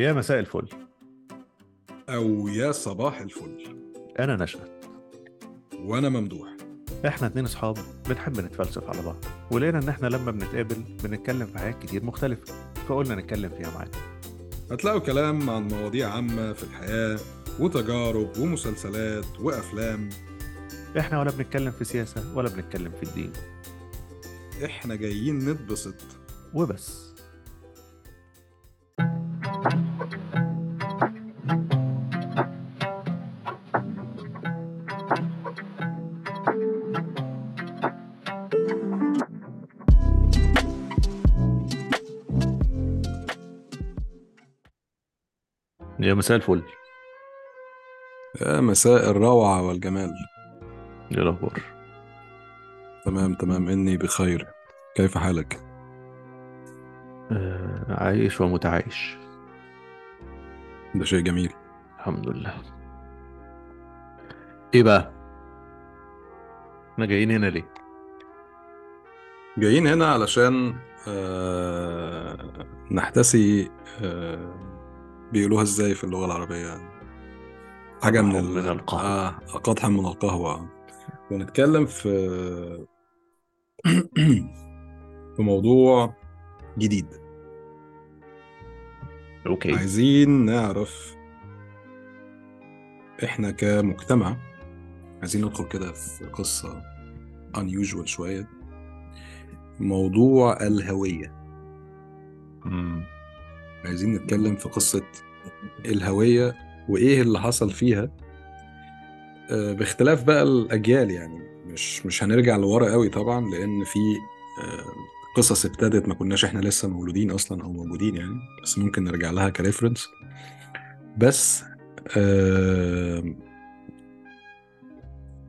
يا مساء الفل. أو يا صباح الفل. أنا نشأت. وأنا ممدوح. إحنا اتنين أصحاب بنحب نتفلسف على بعض ولقينا إن إحنا لما بنتقابل بنتكلم في حاجات كتير مختلفة فقلنا نتكلم فيها معاكم هتلاقوا كلام عن مواضيع عامة في الحياة وتجارب ومسلسلات وأفلام. إحنا ولا بنتكلم في سياسة ولا بنتكلم في الدين. إحنا جايين نتبسط. وبس. يا مساء الفل. يا مساء الروعة والجمال. إيه الأخبار؟ تمام تمام. إني بخير. كيف حالك؟ آه عايش ومتعايش. ده شيء جميل. الحمد لله. إيه بقى؟ إحنا جايين هنا ليه؟ جايين هنا علشان آه نحتسي آه بيقولوها إزاي في اللغة العربية حاجة من, قدح ال... من القهوة. آه قدح من القهوة. ونتكلم في في موضوع جديد. أوكي. عايزين نعرف إحنا كمجتمع عايزين ندخل كده في قصة unusual شوية. موضوع الهوية. مم. عايزين نتكلم في قصة الهوية وإيه اللي حصل فيها. آه، باختلاف بقى الأجيال يعني مش مش هنرجع لورا قوي طبعا لأن في آه، قصص ابتدت ما كناش إحنا لسه مولودين أصلا أو موجودين يعني بس ممكن نرجع لها كريفرنس بس آه،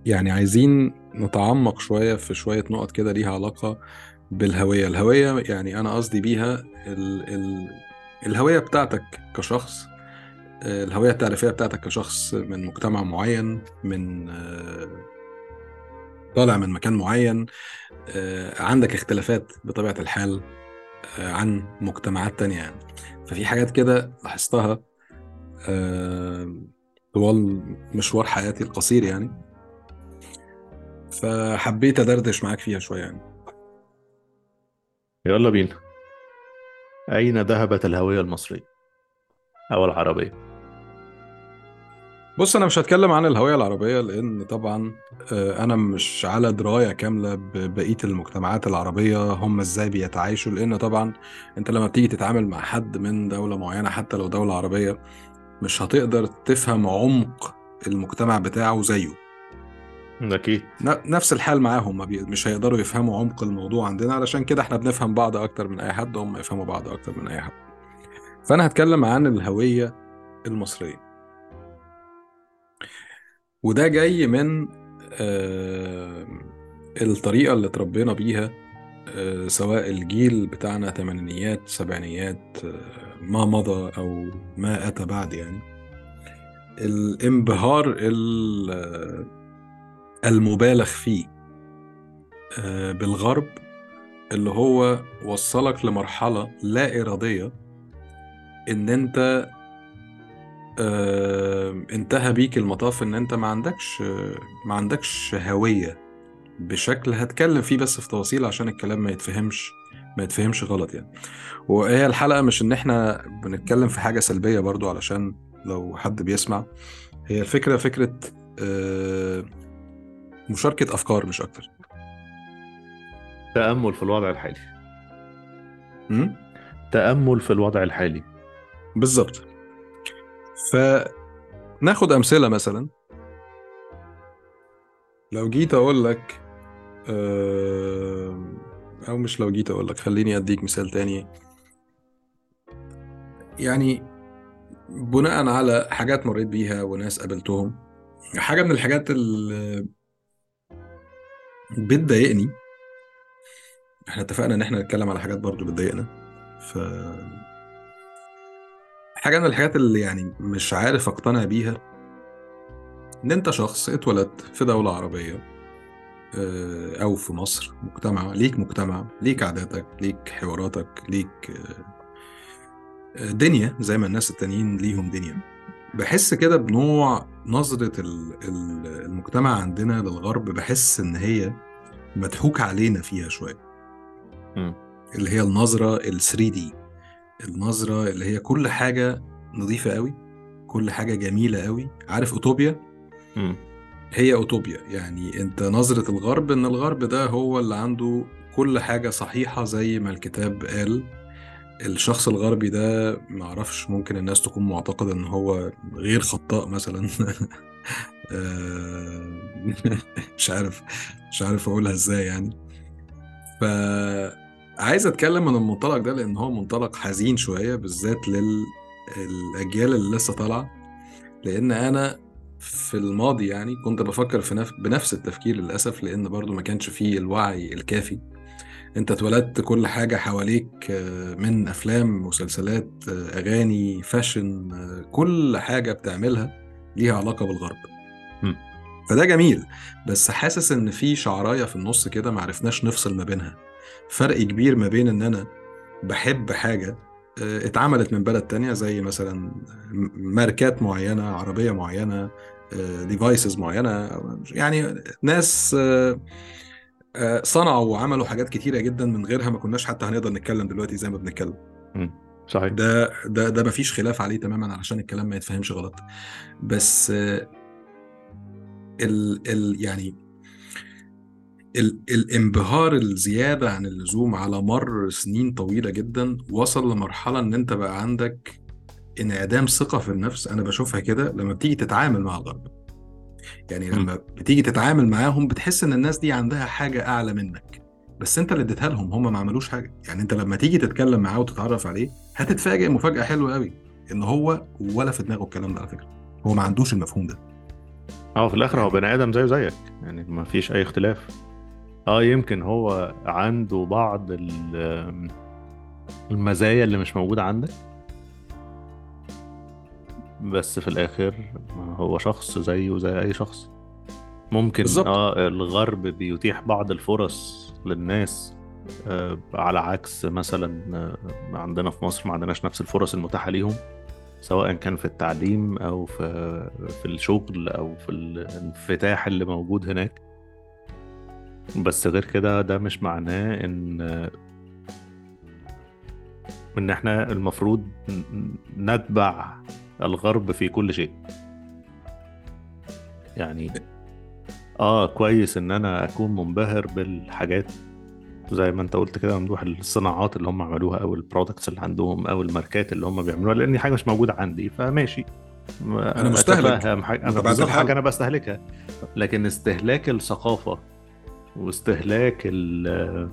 يعني عايزين نتعمق شوية في شوية نقط كده ليها علاقة بالهوية. الهوية يعني أنا قصدي بيها ال ال الهوية بتاعتك كشخص آه، الهوية التعريفية بتاعتك كشخص من مجتمع معين من آه، طالع من مكان معين آه، عندك اختلافات بطبيعة الحال عن مجتمعات تانية يعني. ففي حاجات كده لاحظتها طوال مشوار حياتي القصير يعني. فحبيت أدردش معاك فيها شوية يعني. يلا بينا. أين ذهبت الهوية المصرية؟ أو العربية؟ بص أنا مش هتكلم عن الهوية العربية لأن طبعا آه، أنا مش على دراية كاملة ببقيه المجتمعات العربية هم إزاي بيتعايشوا لأن طبعا أنت لما بتيجي تتعامل مع حد من دولة معينة حتى لو دولة عربية مش هتقدر تفهم عمق المجتمع بتاعه زيه. أكيد. نفس الحال معاهم. مش هيقدروا يفهموا عمق الموضوع عندنا علشان كده إحنا بنفهم بعض أكتر من أي حد هم يفهموا بعض أكتر من أي حد. فأنا هتكلم عن الهوية المصرية. وده جاي من آه، الطريقة اللي اتربينا بيها آه، سواء الجيل بتاعنا تمانينيات سبعينيات آه، ما مضى أو ما أتى بعد يعني. الانبهار ال- المبالغ فيه آه، بالغرب اللي هو وصلك لمرحلة لا إرادية إن أنت آه، انتهى بيك المطاف إن أنت ما عندكش ما عندكش هوية بشكل هتكلم فيه بس في تفاصيل عشان الكلام ما يتفهمش ما يتفهمش غلط يعني. وهي الحلقة مش إن إحنا بنتكلم في حاجة سلبية برضو علشان لو حد بيسمع هي الفكرة فكرة آه، مشاركة أفكار مش أكتر. تأمل في الوضع الحالي. م? تأمل في الوضع الحالي. بالظبط. فناخد أمثلة مثلا. لو جيت أقول لك آه، أو مش لو جيت أقول لك خليني أديك مثال تاني. يعني بناء على حاجات مريت بيها وناس قابلتهم حاجة من الحاجات اللي بتضايقني. إحنا اتفقنا ان إحنا نتكلم على حاجات برضو بتضايقنا. ف حاجة من الحاجات اللي يعني مش عارف أقتنع بيها إن أنت شخص اتولدت في دولة عربية آه، أو في مصر مجتمع ليك مجتمع ليك عاداتك ليك حواراتك ليك آه، دنيا زي ما الناس التانيين ليهم دنيا. بحس كده بنوع نظرة ال- ال- المجتمع عندنا للغرب بحس إن هي مضحوك علينا فيها شوية. اللي هي النظرة ال 3 دي النظرة اللي هي كل حاجة نظيفة قوي كل حاجة جميلة قوي. عارف أوتوبيا. هي أوتوبيا. يعني أنت نظرة الغرب إن الغرب ده هو اللي عنده كل حاجة صحيحة زي ما الكتاب قال. الشخص الغربي ده معرفش ممكن الناس تكون معتقدة إن هو غير خطاء مثلا. آه، مش عارف مش عارف أقولها إزاي يعني. فعايز أتكلم من المنطلق ده لأن هو منطلق حزين شوية بالذات للأجيال اللي لسه طالعة. لأن أنا في الماضي يعني كنت بفكر في نف... بنفس التفكير للأسف لأن برضو ما كانش فيه الوعي الكافي. انت اتولدت كل حاجة حواليك آه، من أفلام مسلسلات آه، أغاني فاشن آه، كل حاجة بتعملها ليها علاقة بالغرب. فده جميل بس حاسس إن في شعراية في النص كده معرفناش نفصل ما بينها فرق كبير ما بين إن أنا بحب حاجة آه، اتعملت من بلد تانية زي مثلا ماركات معينة عربية معينة ديفايسز معينة يعني ناس صنعوا وعملوا حاجات كتيرة جدا من غيرها ما كناش حتى هنقدر نتكلم دلوقتي زي ما بنتكلم. صحيح. ده ده ده مفيش خلاف عليه تماما علشان الكلام ما يتفهمش غلط. بس آه، ال ال يعني ال الانبهار الزيادة عن اللزوم على مر سنين طويلة جدا وصل لمرحلة إن أنت بقى عندك انعدام ثقة في النفس. أنا بشوفها كده لما بتيجي تتعامل مع الغرب. يعني. لما بتيجي تتعامل معاهم بتحس إن الناس دي عندها حاجة أعلى منك. بس أنت اللي اديتها لهم هم ما عملوش حاجة. يعني أنت لما تيجي تتكلم معاه وتتعرف عليه هتتفاجئ مفاجأة حلوة قوي إن هو ولا في دماغه الكلام ده على فكرة. هو ما عندوش المفهوم ده. آه في الآخر هو بني آدم زيه زيك. يعني ما فيش أي اختلاف. آه يمكن هو عنده بعض ال- المزايا اللي مش موجودة عندك. بس في الآخر هو شخص زيه زي أي شخص ممكن بالظبط. آه الغرب بيتيح بعض الفرص للناس آه على عكس مثلا آه عندنا في مصر ما عندناش نفس الفرص المتاحة ليهم سواء كان في التعليم أو في في الشغل أو في الانفتاح اللي موجود هناك بس غير كده ده مش معناه إن إن إحنا المفروض نتبع الغرب في كل شيء يعني آه كويس إن أنا أكون منبهر بالحاجات زي ما أنت قلت كده ممدوح الصناعات اللي هم عملوها أو البرودكتس اللي عندهم أو الماركات اللي هم بيعملوها لأن حاجة مش موجودة عندي فماشي أنا مستهلك. أنا بعد بالظبط. حاجة أنا بستهلكها لكن استهلاك الثقافة واستهلاك ال-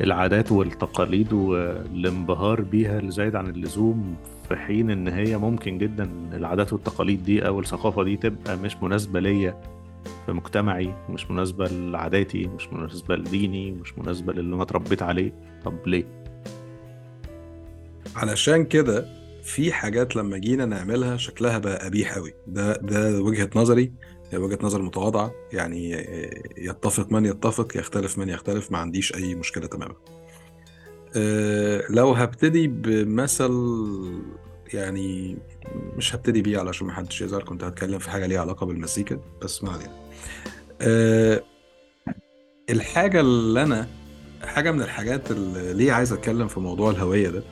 العادات والتقاليد والانبهار بيها الزايد عن اللزوم في حين إن هي ممكن جدا العادات والتقاليد دي أو الثقافة دي تبقى مش مناسبة ليا في مجتمعي مش مناسبة لعاداتي مش مناسبة لديني مش مناسبة للي أنا اتربيت عليه. طب ليه؟ علشان كده في حاجات لما جينا نعملها شكلها بقى قبيح قوي. ده ده وجهة نظري هي وجهة نظر متواضعة. يعني يتفق من يتفق يختلف من يختلف. ما عنديش أي مشكلة تماما. أه، لو هبتدي بمثل يعني مش هبتدي بيه علشان ما حدش يزعل كنت هتكلم في حاجة ليها علاقة بالمزيكا بس ما علينا. أه، الحاجة اللي أنا حاجة من الحاجات اللي ليه عايز أتكلم في موضوع الهوية ده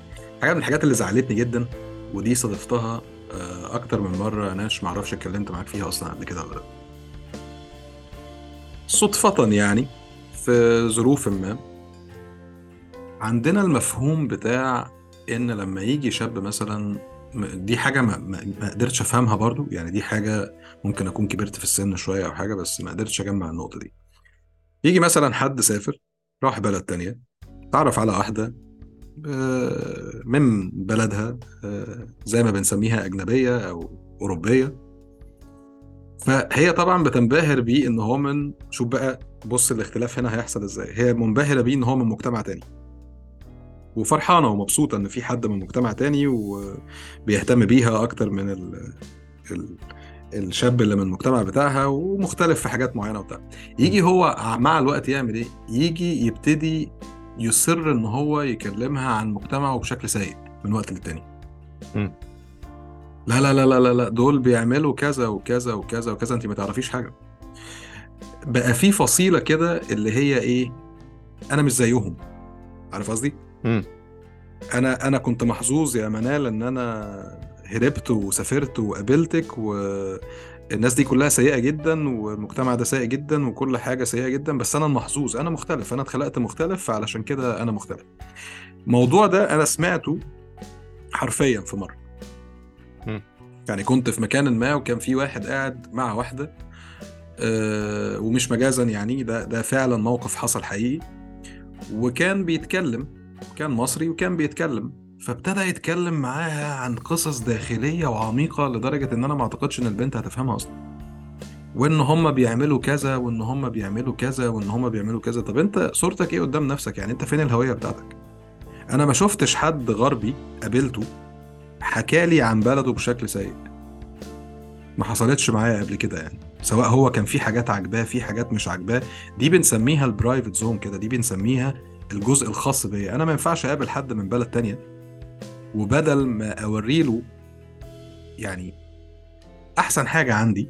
حاجة من الحاجات اللي زعلتني جدا ودي صادفتها آه، أكتر من مرة أنا مش معرفش اتكلمت معاك فيها أصلا قبل كده ولا لأ. صدفة يعني في ظروف ما. عندنا المفهوم بتاع إن لما يجي شاب مثلا دي حاجة ما, ما قدرتش أفهمها برضو يعني دي حاجة ممكن أكون كبرت في السن شوية أو حاجة بس ما قدرتش أجمع النقطة دي. يجي مثلا حد سافر راح بلد تانية تعرف على واحدة آه، من بلدها آه، زي ما بنسميها أجنبية أو أوروبية. فهي طبعا بتنبهر بيه إن هو من شوف بقى بص الاختلاف هنا هيحصل إزاي. هي منبهرة بيه إن هو من مجتمع تاني. وفرحانة ومبسوطة إن في حد من مجتمع تاني وبيهتم بيها أكتر من ال... ال... الشاب اللي من المجتمع بتاعها ومختلف في حاجات معينة وبتاع. يجي هو مع الوقت يعمل إيه؟ يجي يبتدي يصر إن هو يكلمها عن مجتمعه بشكل سيء من وقت للتاني. لا لا لا لا لا دول بيعملوا كذا وكذا وكذا وكذا انت ما تعرفيش حاجة. بقى في فصيلة كده اللي هي إيه؟ أنا مش زيهم. عارف قصدي؟ مم. أنا أنا كنت محظوظ يا منال إن أنا هربت وسافرت وقابلتك والناس دي كلها سيئة جدا والمجتمع ده سيء جدا وكل حاجة سيئة جدا بس أنا المحظوظ أنا مختلف أنا اتخلقت مختلف فعلشان كده أنا مختلف الموضوع ده أنا سمعته حرفيا في مرة مم. يعني كنت في مكان ما وكان في واحد قاعد مع واحدة آه، ومش مجازا يعني ده ده فعلا موقف حصل حقيقي وكان بيتكلم كان مصري وكان بيتكلم فابتدى يتكلم معاها عن قصص داخلية وعميقة لدرجة إن أنا ما أعتقدش إن البنت هتفهمها أصلا. وإن هم بيعملوا كذا وإن هم بيعملوا كذا وإن هم بيعملوا كذا. طب أنت صورتك إيه قدام نفسك؟ يعني أنت فين الهوية بتاعتك؟ أنا ما شفتش حد غربي قابلته حكالي عن بلده بشكل سيء. ما حصلتش معايا قبل كده يعني. سواء هو كان في حاجات عجباه في حاجات مش عجباه دي بنسميها ال private zone كده دي بنسميها الجزء الخاص بيا. أنا ما ينفعش أقابل حد من بلد تانية وبدل ما أوري له يعني أحسن حاجة عندي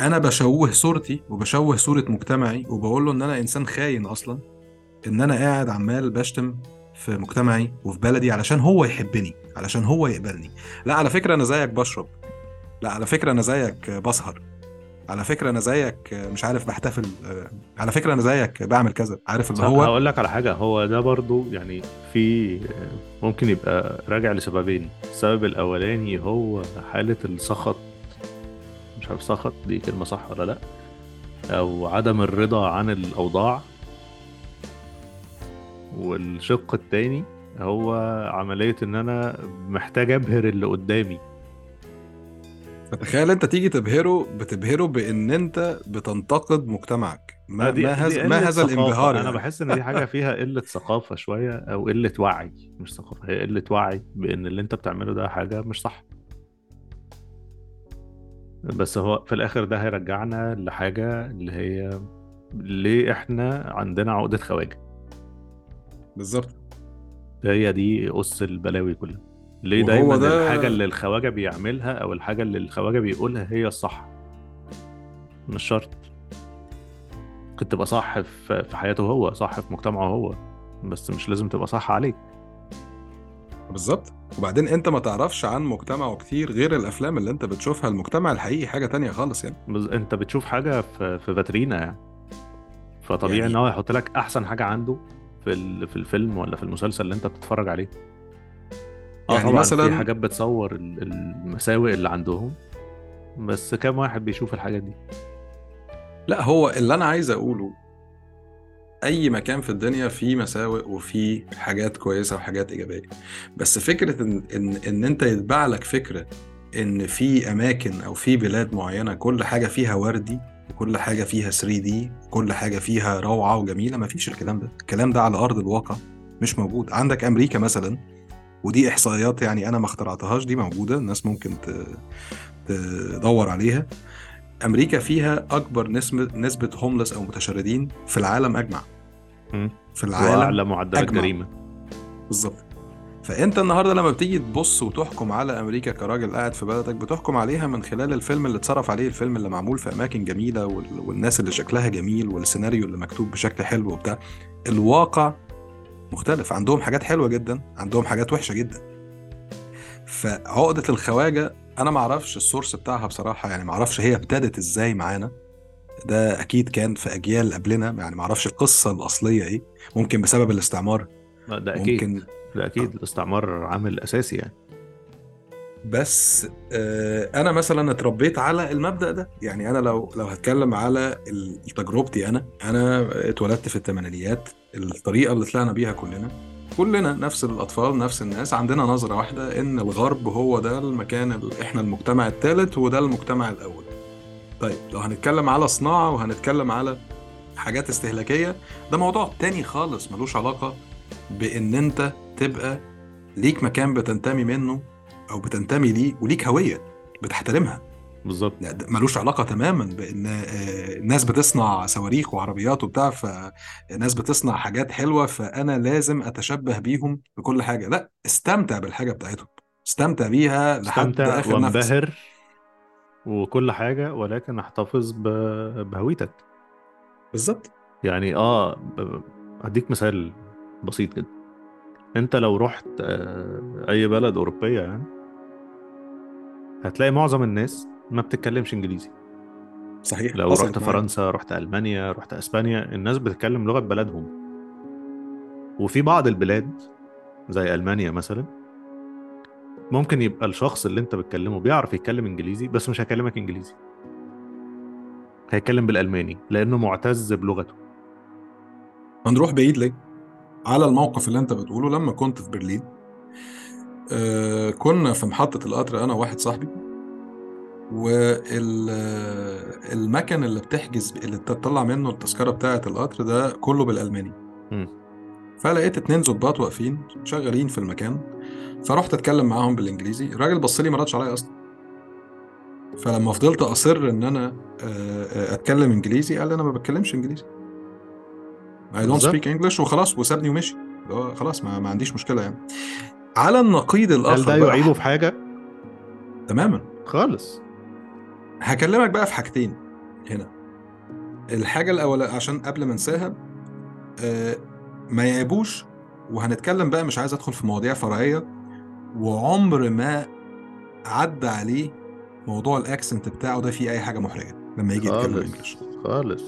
أنا بشوه صورتي وبشوه صورة مجتمعي وبقول له إن أنا إنسان خاين أصلا إن أنا قاعد عمال بشتم في مجتمعي وفي بلدي علشان هو يحبني علشان هو يقبلني. لا على فكرة أنا زيك بشرب. لا على فكرة أنا زيك بسهر. على فكرة أنا زيك مش عارف بحتفل على فكرة أنا زيك بعمل كذا عارف اللي هو هقول لك على حاجة هو ده برضو يعني في ممكن يبقى راجع لسببين. السبب الأولاني هو حالة السخط مش عارف سخط دي كلمة صح ولا لأ؟ أو عدم الرضا عن الأوضاع. والشق التاني هو عملية إن أنا محتاج أبهر اللي قدامي. فتخيل انت تيجي تبهره بتبهره بان انت بتنتقد مجتمعك. ما, دي- ما دي ما هذا. الانبهار أنا يعني. بحس إن دي حاجة فيها قلة ثقافة شوية أو قلة وعي. مش ثقافة هي قلة وعي بإن اللي أنت بتعمله ده حاجة مش صح. بس هو في الآخر ده هيرجعنا لحاجة اللي هي ليه إحنا عندنا عقدة خواجة. بالظبط. هي دي أس البلاوي كلها. ليه دايما ده- الحاجة اللي الخواجة بيعملها أو الحاجة اللي الخواجة بيقولها هي الصح؟ مش شرط. ممكن تبقى صح في حياته هو صح في مجتمعه هو بس مش لازم تبقى صح عليك بالظبط. وبعدين أنت ما تعرفش عن مجتمعه كتير غير الأفلام اللي أنت بتشوفها. المجتمع الحقيقي حاجة تانية خالص يعني. بس أنت بتشوف حاجة في في فاترينا يعني. فطبيعي يعني- إن هو يحط لك أحسن حاجة عنده في ال- في الفيلم ولا في المسلسل اللي أنت بتتفرج عليه. يعني طبعا مثلاً- في حاجات بتصور ال- المساوئ اللي عندهم بس كام واحد بيشوف الحاجات دي؟ لا هو اللي أنا عايز أقوله أي مكان في الدنيا فيه مساوئ وفيه حاجات كويسة وحاجات إيجابية. بس فكرة إن إن, إن أنت يتباع لك فكرة إن في أماكن أو في بلاد معينة كل حاجة فيها وردي وكل حاجة فيها 3 دي كل حاجة فيها روعة وجميلة مفيش الكلام ده. الكلام ده على أرض الواقع مش موجود. عندك أمريكا مثلا ودي إحصائيات يعني أنا ما اخترعتهاش دي موجودة الناس ممكن تدور عليها. أمريكا فيها أكبر نسبه نسبة هوملس أو متشردين في العالم أجمع. في العالم وأعلى معدلات أجمع. جريمة. بالظبط. فأنت النهارده لما بتيجي تبص وتحكم على أمريكا كراجل قاعد في بلدك بتحكم عليها من خلال الفيلم اللي اتصرف عليه الفيلم اللي معمول في أماكن جميلة وال... والناس اللي شكلها جميل والسيناريو اللي مكتوب بشكل حلو وبتاع. الواقع مختلف. عندهم حاجات حلوة جدا عندهم حاجات وحشة جدا. فعقدة الخواجة أنا ما أعرفش السورس بتاعها بصراحة يعني ما أعرفش هي ابتدت إزاي معانا. ده أكيد كان في أجيال قبلنا يعني ما أعرفش القصة الأصلية إيه. ممكن بسبب الاستعمار. ده أكيد. ممكن ده أكيد الاستعمار عامل أساسي يعني. بس آه، أنا مثلا اتربيت على المبدأ ده. يعني أنا لو لو هتكلم على تجربتي أنا أنا اتولدت في الثمانينيات الطريقة اللي طلعنا بيها كلنا. كلنا نفس الأطفال نفس الناس. عندنا نظرة واحدة إن الغرب هو ده المكان ال- إحنا المجتمع الثالث وده المجتمع الأول. طيب لو هنتكلم على صناعة وهنتكلم على حاجات استهلاكية ده موضوع تاني خالص ملوش علاقة بإن أنت تبقى ليك مكان بتنتمي منه أو بتنتمي ليه وليك هوية بتحترمها. بالظبط. ملوش علاقة تماما بإن آه، الناس بتصنع صواريخ وعربيات وبتاع فالناس بتصنع حاجات حلوة فأنا لازم أتشبه بيهم بكل حاجة. لا استمتع بالحاجة بتاعتهم. استمتع بيها لحد استمتع آخر نفس. وانبهر وكل حاجة ولكن احتفظ بهويتك. بالظبط. يعني آه هديك مثال بسيط جدا. أنت لو رحت آه، أي بلد أوروبية يعني هتلاقي معظم الناس ما بتتكلمش إنجليزي. صحيح لو رحت. فرنسا رحت ألمانيا رحت إسبانيا الناس بتتكلم لغة بلدهم. وفي بعض البلاد زي ألمانيا مثلا ممكن يبقى الشخص اللي أنت بتكلمه بيعرف يتكلم إنجليزي بس مش هيكلمك إنجليزي. هيتكلم بالألماني لأنه معتز بلغته. هنروح بعيد ليه؟ على الموقف اللي أنت بتقوله لما كنت في برلين آه كنا في محطة القطر أنا وواحد صاحبي والمكن اللي بتحجز اللي تطلع منه التذكرة بتاعة القطر ده كله بالألماني. مم. فلقيت اتنين ظباط واقفين شغالين في المكان فرحت اتكلم معاهم بالإنجليزي. الراجل بص لي ما ردش عليا أصلا. فلما فضلت أصر إن أنا آه، آه، أتكلم إنجليزي قال لي أنا ما بتكلمش إنجليزي. I don't بالظبط. speak English وخلاص وسابني ومشي. خلاص ما, ما عنديش مشكلة يعني. على النقيض هل الآخر ده يعيبه في حاجة؟ تماما. خالص. هكلمك بقى في حاجتين هنا. الحاجة الأولى عشان قبل ما انساها آه، ما يعيبوش وهنتكلم بقى مش عايز أدخل في مواضيع فرعية وعمر ما عدى عليه موضوع الأكسنت بتاعه ده فيه أي حاجة محرجة لما يجي يتكلم انجلش خالص.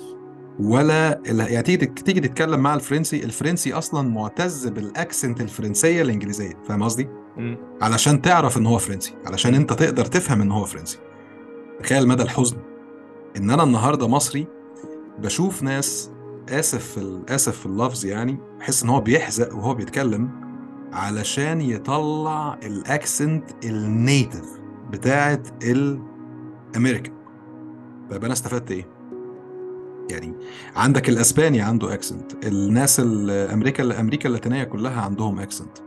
ولا يعني تيجي تيجي تتكلم مع الفرنسي الفرنسي أصلا معتز بالأكسنت الفرنسية الإنجليزية فاهم قصدي؟ علشان تعرف إن هو فرنسي علشان أنت تقدر تفهم إن هو فرنسي. تخيل مدى الحزن. إن أنا النهارده مصري بشوف ناس آسف في آسف في اللفظ يعني بحس إن هو بيحزق وهو بيتكلم علشان يطلع الأكسنت النيتف بتاعت الأمريكان. طيب أنا استفدت إيه؟ يعني عندك الأسباني عنده أكسنت الناس الأمريكا أمريكا اللاتينية كلها عندهم أكسنت.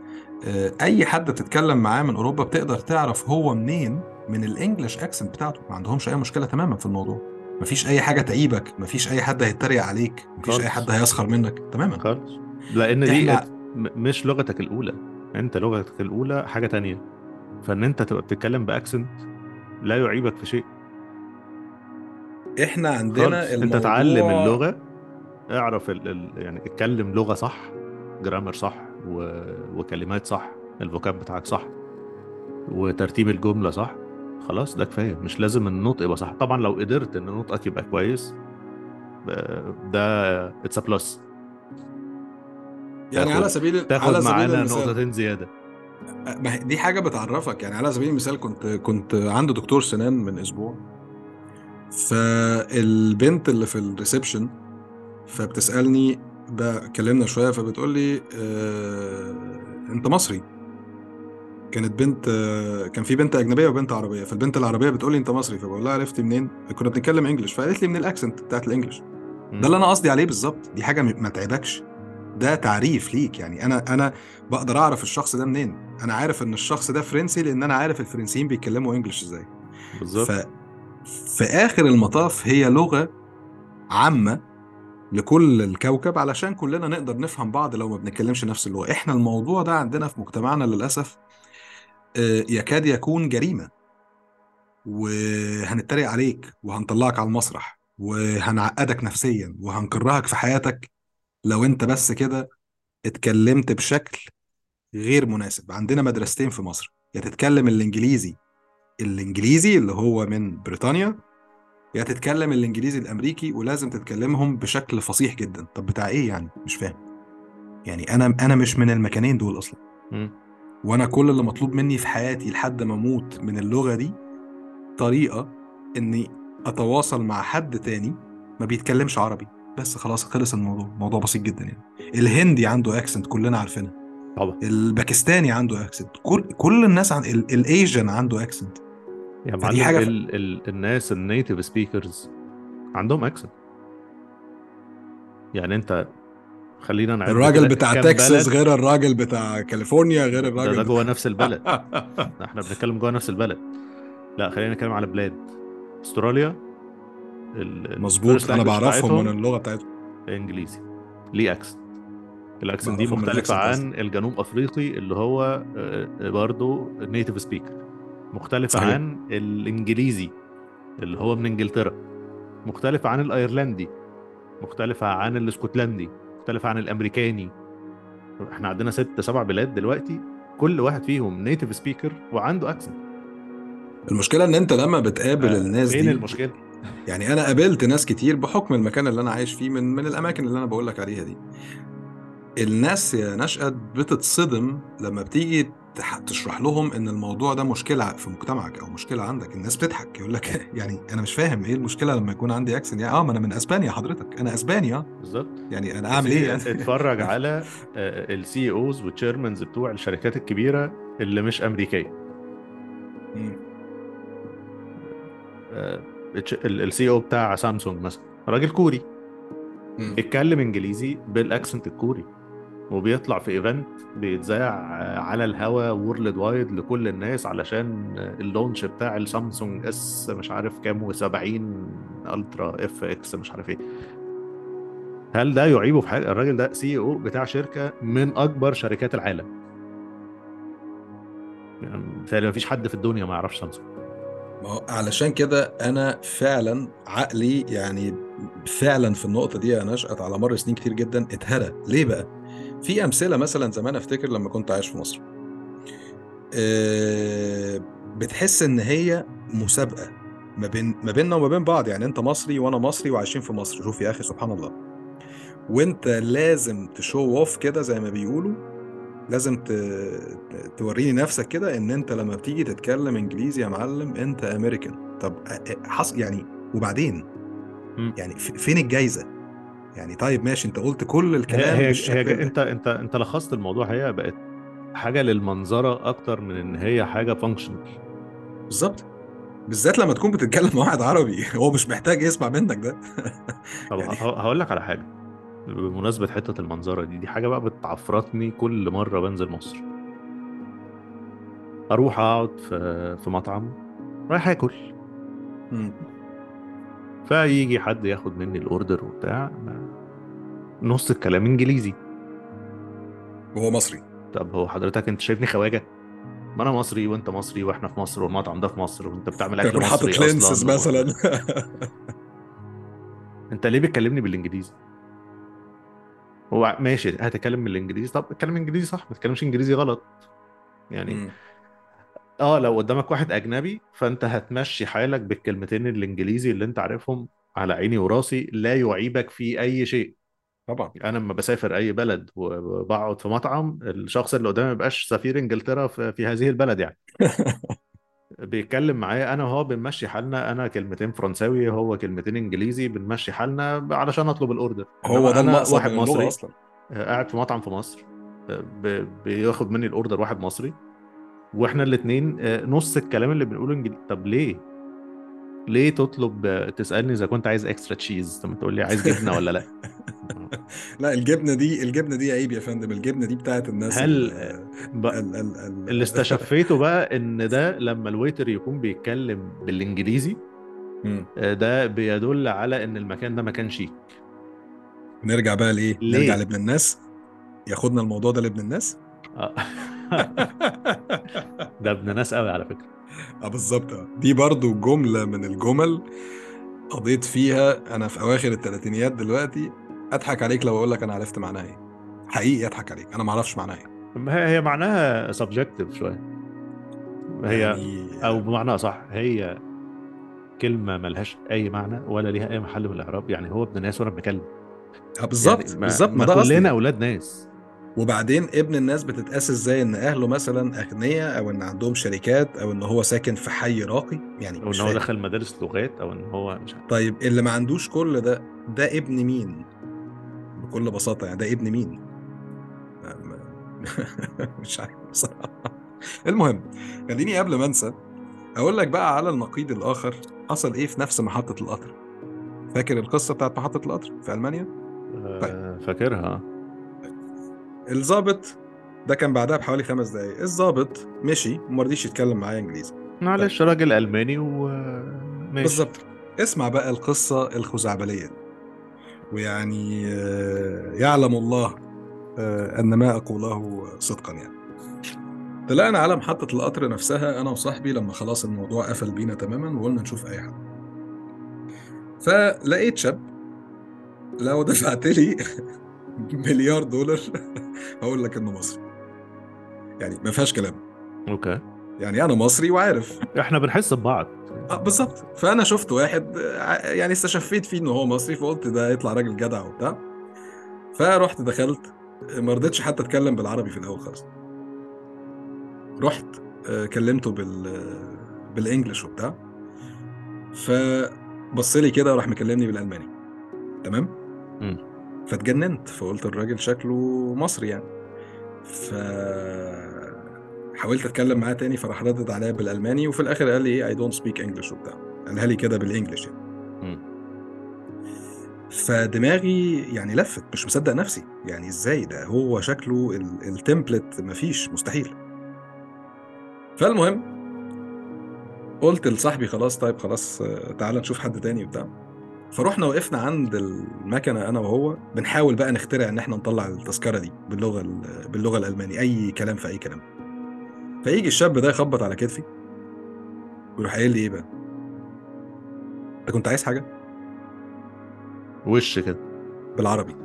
آه، أي حد بتتكلم معاه من أوروبا بتقدر تعرف هو منين من ال English accent بتاعته. ما عندهمش أي مشكلة تماما في الموضوع. مفيش أي حاجة تعيبك مفيش أي حد هيتريق عليك مفيش أي. حد هيسخر منك تماما. خالص. لأن دي إحنا- مش لغتك الأولى. أنت لغتك الأولى حاجة تانية. فإن أنت تبقى بتتكلم ب accent لا يعيبك في شيء. إحنا عندنا أنت الموضوع تعلم اللغة اعرف ال... ال... يعني اتكلم لغة صح grammar صح و... وكلمات صح ال vocab بتاعك صح وترتيب الجملة صح. خلاص ده كفاية. مش لازم النطق يبقى صح. طبعا لو قدرت إن نطقك يبقى كويس ب- ده it's plus يعني على سبيل على تاخد سبيل معانا المثال نقطتين زيادة. دي حاجة بتعرفك. يعني على سبيل المثال كنت كنت عند دكتور سنان من أسبوع. فالبنت اللي في ال reception فبتسألني بقى اتكلمنا شوية فبتقول لي آه أنت مصري؟ كانت بنت كان في بنت أجنبية وبنت عربية فالبنت العربية بتقول لي أنت مصري فبقول لها عرفتي منين؟ كنا بنتكلم إنجلش فقالت لي من الأكسنت بتاعت الإنجلش. ده اللي أنا قصدي عليه بالظبط دي حاجة ما تعبكش. ده تعريف ليك يعني أنا أنا بقدر أعرف الشخص ده منين؟ أنا عارف إن الشخص ده فرنسي لأن أنا عارف الفرنسيين بيتكلموا إنجلش إزاي. بالظبط. ف في آخر المطاف هي لغة عامة لكل الكوكب علشان كلنا نقدر نفهم بعض لو ما بنتكلمش نفس اللغة. إحنا الموضوع ده عندنا في مجتمعنا للأسف يكاد يكون جريمة. وهنتريق عليك وهنطلعك على المسرح وهنعقدك نفسيا وهنكرهك في حياتك. لو انت بس كده اتكلمت بشكل غير مناسب. عندنا مدرستين في مصر يا تتكلم الإنجليزي الإنجليزي اللي هو من بريطانيا يا تتكلم الإنجليزي الأمريكي ولازم تتكلمهم بشكل فصيح جدا. طب بتاع إيه يعني؟ مش فاهم. يعني أنا أنا مش من المكانين دول أصلا. وأنا كل اللي مطلوب مني في حياتي لحد ما أموت من اللغة دي طريقة إني أتواصل مع حد تاني ما بيتكلمش عربي. بس خلاص خلص الموضوع. موضوع بسيط جدا يعني. الهندي عنده اكسنت كلنا عارفينها طبعا. الباكستاني عنده accent كل كل الناس عن ال- ال Asian عنده accent معلم حاجة ف- ال... ال... الناس ال native speakers عندهم accent يعني أنت خلينا نعد الراجل بتاع تكساس غير الراجل بتاع كاليفورنيا غير ده, الراجل ده بتاع... جوه نفس البلد. إحنا بنتكلم جوه نفس البلد. لا خلينا نتكلم على بلاد. استراليا ال- مظبوط أنا بعرفهم من اللغة بتاعتهم. إنجليزي. ليه accent ال accent دي ال accent عن الجنوب أفريقي اللي هو برضه native speaker مختلفة صحيح. عن الإنجليزي اللي هو من إنجلترا. مختلفة عن الأيرلندي. مختلفة عن الإسكتلندي. مختلفة عن الأمريكاني. إحنا عندنا ست سبع بلاد دلوقتي كل واحد فيهم native speaker وعنده accent المشكلة إن أنت لما بتقابل الناس فين دي المشكلة؟ يعني أنا قابلت ناس كتير بحكم المكان اللي أنا عايش فيه من من الأماكن اللي أنا بقول لك عليها دي. الناس يا نشأت بتتصدم لما بتيجي تشرح لهم إن الموضوع ده مشكلة في مجتمعك أو مشكلة عندك الناس بتضحك يقول لك يعني أنا مش فاهم إيه المشكلة لما يكون عندي accent يعني آه ما أنا من أسبانيا حضرتك أنا أسباني آه. بالظبط. يعني أنا أعمل إيه يعني؟ اتفرج على ال CEOs وال chairmans بتوع الشركات الكبيرة اللي مش أمريكية. مم. ال CEO بتاع سامسونج مثلا راجل كوري. مم. بيتكلم إنجليزي بال accent الكوري. وبيطلع في event بيتذاع على الهوا worldwide لكل الناس علشان ال launch بتاع ال Samsung S مش عارف كام و70 Ultra FX مش عارف إيه. هل ده يعيبه في حاجة؟ الراجل ده CEO بتاع شركة من أكبر شركات العالم. يعني مفيش حد في الدنيا ما يعرفش سامسونج. ما هو علشان كده أنا فعلا عقلي يعني فعلا في النقطة دي يا نشأت على مر سنين كتير جدا اتهرى. ليه بقى؟ في أمثلة مثلا زمان أفتكر لما كنت عايش في مصر. آه، بتحس إن هي مسابقة ما بين ما بيننا وما بين بعض. يعني أنت مصري وأنا مصري وعايشين في مصر. شوف يا أخي سبحان الله. وأنت لازم تشو اوف كده زي ما بيقولوا. لازم ت... توريني نفسك كده إن أنت لما بتيجي تتكلم إنجليزي يا معلم أنت أمريكان. طب حص يعني وبعدين. يعني فين الجايزة؟ يعني طيب ماشي انت قلت كل هي الكلام هي, هي ده. انت انت انت لخصت الموضوع هي بقت حاجة للمنظرة أكتر من إن هي حاجة فانكشنال بالظبط بالذات لما تكون بتتكلم مع واحد عربي هو مش محتاج يسمع منك ده طب يعني- هقول لك على حاجة بمناسبة حتة المنظرة دي دي حاجة بقى بتعفرتني كل مرة بنزل مصر أروح أقعد في في مطعم رايح آكل. فيجي حد ياخد مني الأوردر وبتاع نص الكلام انجليزي. وهو مصري. طب هو حضرتك انت شايفني خواجة؟ ما أنا مصري وانت مصري وإحنا في مصر والمطعم ده في مصر وانت بتعمل أكل مصري حاطط لينسز أصلا مثلا. انت ليه بتكلمني بالانجليزي؟ هو ماشي هتكلم بالانجليزي. طب اتكلم انجليزي صح ما تتكلمش انجليزي غلط. يعني مم. آه لو قدامك واحد أجنبي فانت هتمشي حالك بالكلمتين الانجليزي اللي انت عارفهم على عيني وراسي لا يعيبك في أي شيء. طبعا. أنا لما بسافر أي بلد وبقعد في مطعم الشخص اللي قدامي ما يبقاش سفير إنجلترا في, في هذه البلد يعني. بيتكلم معايا أنا وهو بنمشي حالنا أنا كلمتين فرنساوي هو كلمتين إنجليزي بنمشي حالنا علشان أطلب الأوردر. هو ده أنا واحد مصري أصلا؟ آه، قاعد في مطعم في مصر آه، بياخد مني ال order واحد مصري وإحنا الاثنين نص الكلام اللي بنقوله انجليزي طب ليه؟ ليه تطلب تسألني إذا كنت عايز extra cheese طب تقول لي عايز جبنة ولا لأ. لا الجبنة دي الجبنة دي عيب يا فندم الجبنة دي بتاعت الناس هل ال- ب- ال- ال- ال- اللي استشفيته بقى إن ده لما ال waiter يكون بيتكلم بالإنجليزي. آه، ده بيدل على إن المكان ده مكان شيك. نرجع بقى لإيه؟ نرجع لابن الناس؟ ياخدنا الموضوع ده لابن الناس؟ آه. ده ابن ناس قوي على فكرة. آه بالظبط. آه. دي برضو جملة من الجمل قضيت فيها أنا في أواخر الثلاثينيات دلوقتي أضحك عليك لو أقول لك أنا عرفت معناها إيه. حقيقي أضحك عليك أنا ما أعرفش معناها إيه. هي هي معناها سبجكتيف شوية. هي يعني أو بمعنى صح هي كلمة ملهاش أي معنى ولا ليها أي محل من الإعراب يعني هو ابن ناس وأنا بنتكلم. آه بالظبط يعني بالظبط ما ما ده كلنا أولاد ناس. وبعدين ابن الناس بتتقاس إزاي إن أهله مثلا أغنياء أو إن عندهم شركات أو إن هو ساكن في حي راقي يعني أو إن هو. دخل مدارس لغات أو إن هو مش عارف. طيب اللي ما عندوش كل ده ده ابن مين؟ بكل بساطة يعني ده ابن مين؟ مش عارف بصراحة. المهم خليني قبل ما انسى أقول لك بقى على النقيض الآخر حصل إيه في نفس محطة القطر؟ فاكر القصة بتاعت محطة القطر في ألمانيا؟ آه، فاكرها. الضابط ده كان بعدها بحوالي خمس دقايق. الضابط مشي وما رضيش يتكلم معايا انجليزي. معلش راجل ألماني وما ماشي. بالظبط. اسمع بقى القصة الخزعبلية. ويعني آه، يعلم الله آه، أن ما أقوله صدقا يعني. طلعنا على محطة القطر نفسها أنا وصاحبي لما خلاص الموضوع قفل بينا تماما وقلنا نشوف أي حد. فلقيت شاب لو دفعت لي مليار دولار. هقول لك إنه مصري. يعني ما فيهاش كلام. أوكي. يعني أنا مصري وعارف. إحنا بنحس ببعض. آه بالظبط. فأنا شفت واحد آه، يعني استشفيت فيه ان هو مصري فقلت ده يطلع راجل جدع وبتاع. فرحت دخلت ما رضيتش حتى أتكلم بالعربي في الأول خالص. رحت آه، كلمته بال بال English وبتاع. فبص لي كده وراح مكلمني بالألماني. تمام؟ مم. فاتجننت فقلت الراجل شكله مصري يعني. ف حاولت أتكلم معاه تاني فراح ردد عليا بالألماني وفي الآخر قال لي إيه I don't speak English وبتاع. قالها لي كده بال English يعني. فدماغي يعني لفت مش مصدق نفسي. يعني إزاي؟ ده هو شكله ال- التمبلت مفيش مستحيل. فالمهم قلت لصاحبي خلاص طيب خلاص تعالى نشوف حد تاني وبتاع. فروحنا وقفنا عند المكنة أنا وهو بنحاول بقى نخترع إن إحنا نطلع التذكرة دي باللغة ال- باللغة الألماني أي كلام في أي كلام. فيجي الشاب ده يخبط على كتفي ويروح قايل لي إيه بقى؟ أنت كنت عايز حاجة؟ وش كده؟ بالعربي.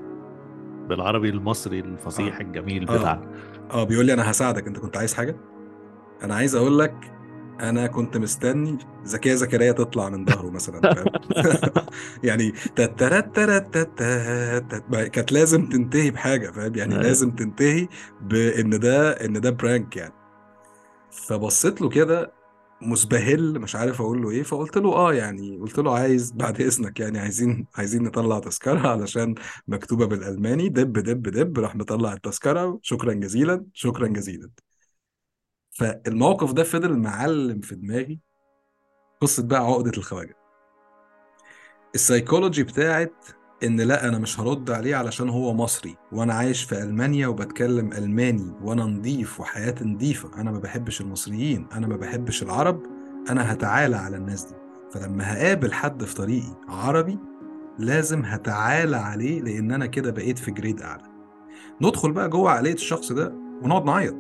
بالعربي المصري الفصيح آه. الجميل آه. بتاعنا آه بيقول لي أنا هساعدك أنت كنت عايز حاجة؟ أنا عايز أقول لك أنا كنت مستني زكيه زكريا تطلع من ظهره مثلا يعني كانت لازم تنتهي بحاجة فاهم؟ يعني أيوة. لازم تنتهي بإن ده إن ده برانك يعني. فبصيت له كده مسبهل مش عارف أقول له إيه فقلت له آه يعني قلت له عايز بعد إذنك يعني عايزين عايزين نطلع تذكرة علشان مكتوبة بالألماني دب دب دب راح مطلع التذكرة شكرا جزيلا شكرا جزيلا. فالموقف ده فضل معلم في دماغي. قصة بقى عقدة الخواجة. السايكولوجي بتاعت إن لأ أنا مش هرد عليه علشان هو مصري وأنا عايش في ألمانيا وبتكلم ألماني وأنا نضيف وحياتي نضيفة. أنا ما بحبش المصريين أنا ما بحبش العرب أنا هتعالى على الناس دي. فلما هقابل حد في طريقي عربي لازم هتعالى عليه لأن أنا كده بقيت في جريد أعلى. ندخل بقى جوه عقلية الشخص ده ونقعد نعيط.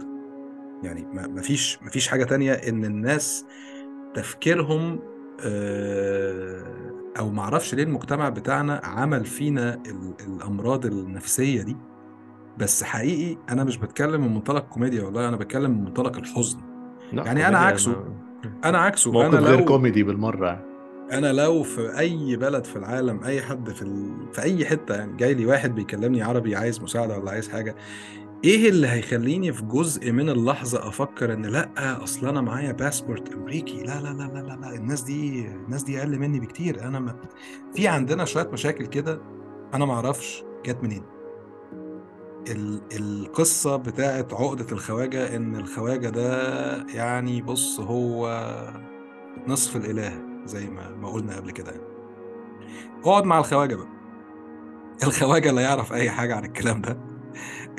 يعني ما- مفيش مفيش حاجة تانية إن الناس تفكيرهم آه، أو معرفش ليه المجتمع بتاعنا عمل فينا ال- الأمراض النفسية دي بس حقيقي أنا مش بتكلم من منطلق كوميديا والله أنا بتكلم من منطلق الحزن لا، يعني أنا كوميديا عكسه. ما- أنا عكسه موقف أنا غير كوميدي بالمرة يعني. أنا لو في أي بلد في العالم أي حد في ال... في أي حتة يعني جاي لي واحد بيكلمني عربي عايز مساعدة ولا عايز حاجة إيه اللي هيخليني في جزء من اللحظة أفكر إن لأ أصل أنا معايا باسبورت أمريكي لا لا لا لا لا. الناس دي الناس دي أقل مني بكتير أنا ما... في عندنا شوية مشاكل كده أنا ما أعرفش جت منين ال... القصة بتاعت عقدة الخواجة إن الخواجة ده يعني بص هو نصف الإله زي ما ما قلنا قبل كده يعني. اقعد مع الخواجة بقى الخواجة لا يعرف أي حاجة عن الكلام ده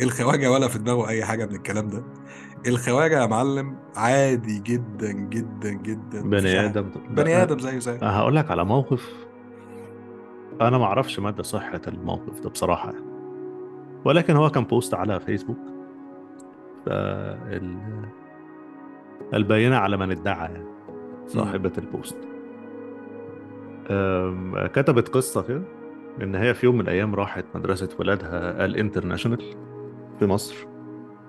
الخواجة ولا في دماغه أي حاجة من الكلام ده. الخواجة يا معلم عادي جدا جدا جدا. بني آدم. بني آدم زيه زي هقول لك على موقف. أنا ما أعرفش مدى صحة الموقف ده بصراحة يعني. ولكن هو كان post على فيسبوك. فال... البينة على من ادعى يعني صاحبة ال post. كتبت قصة كده إن هي في يوم من الأيام راحت مدرسة ولادها ال international في مصر.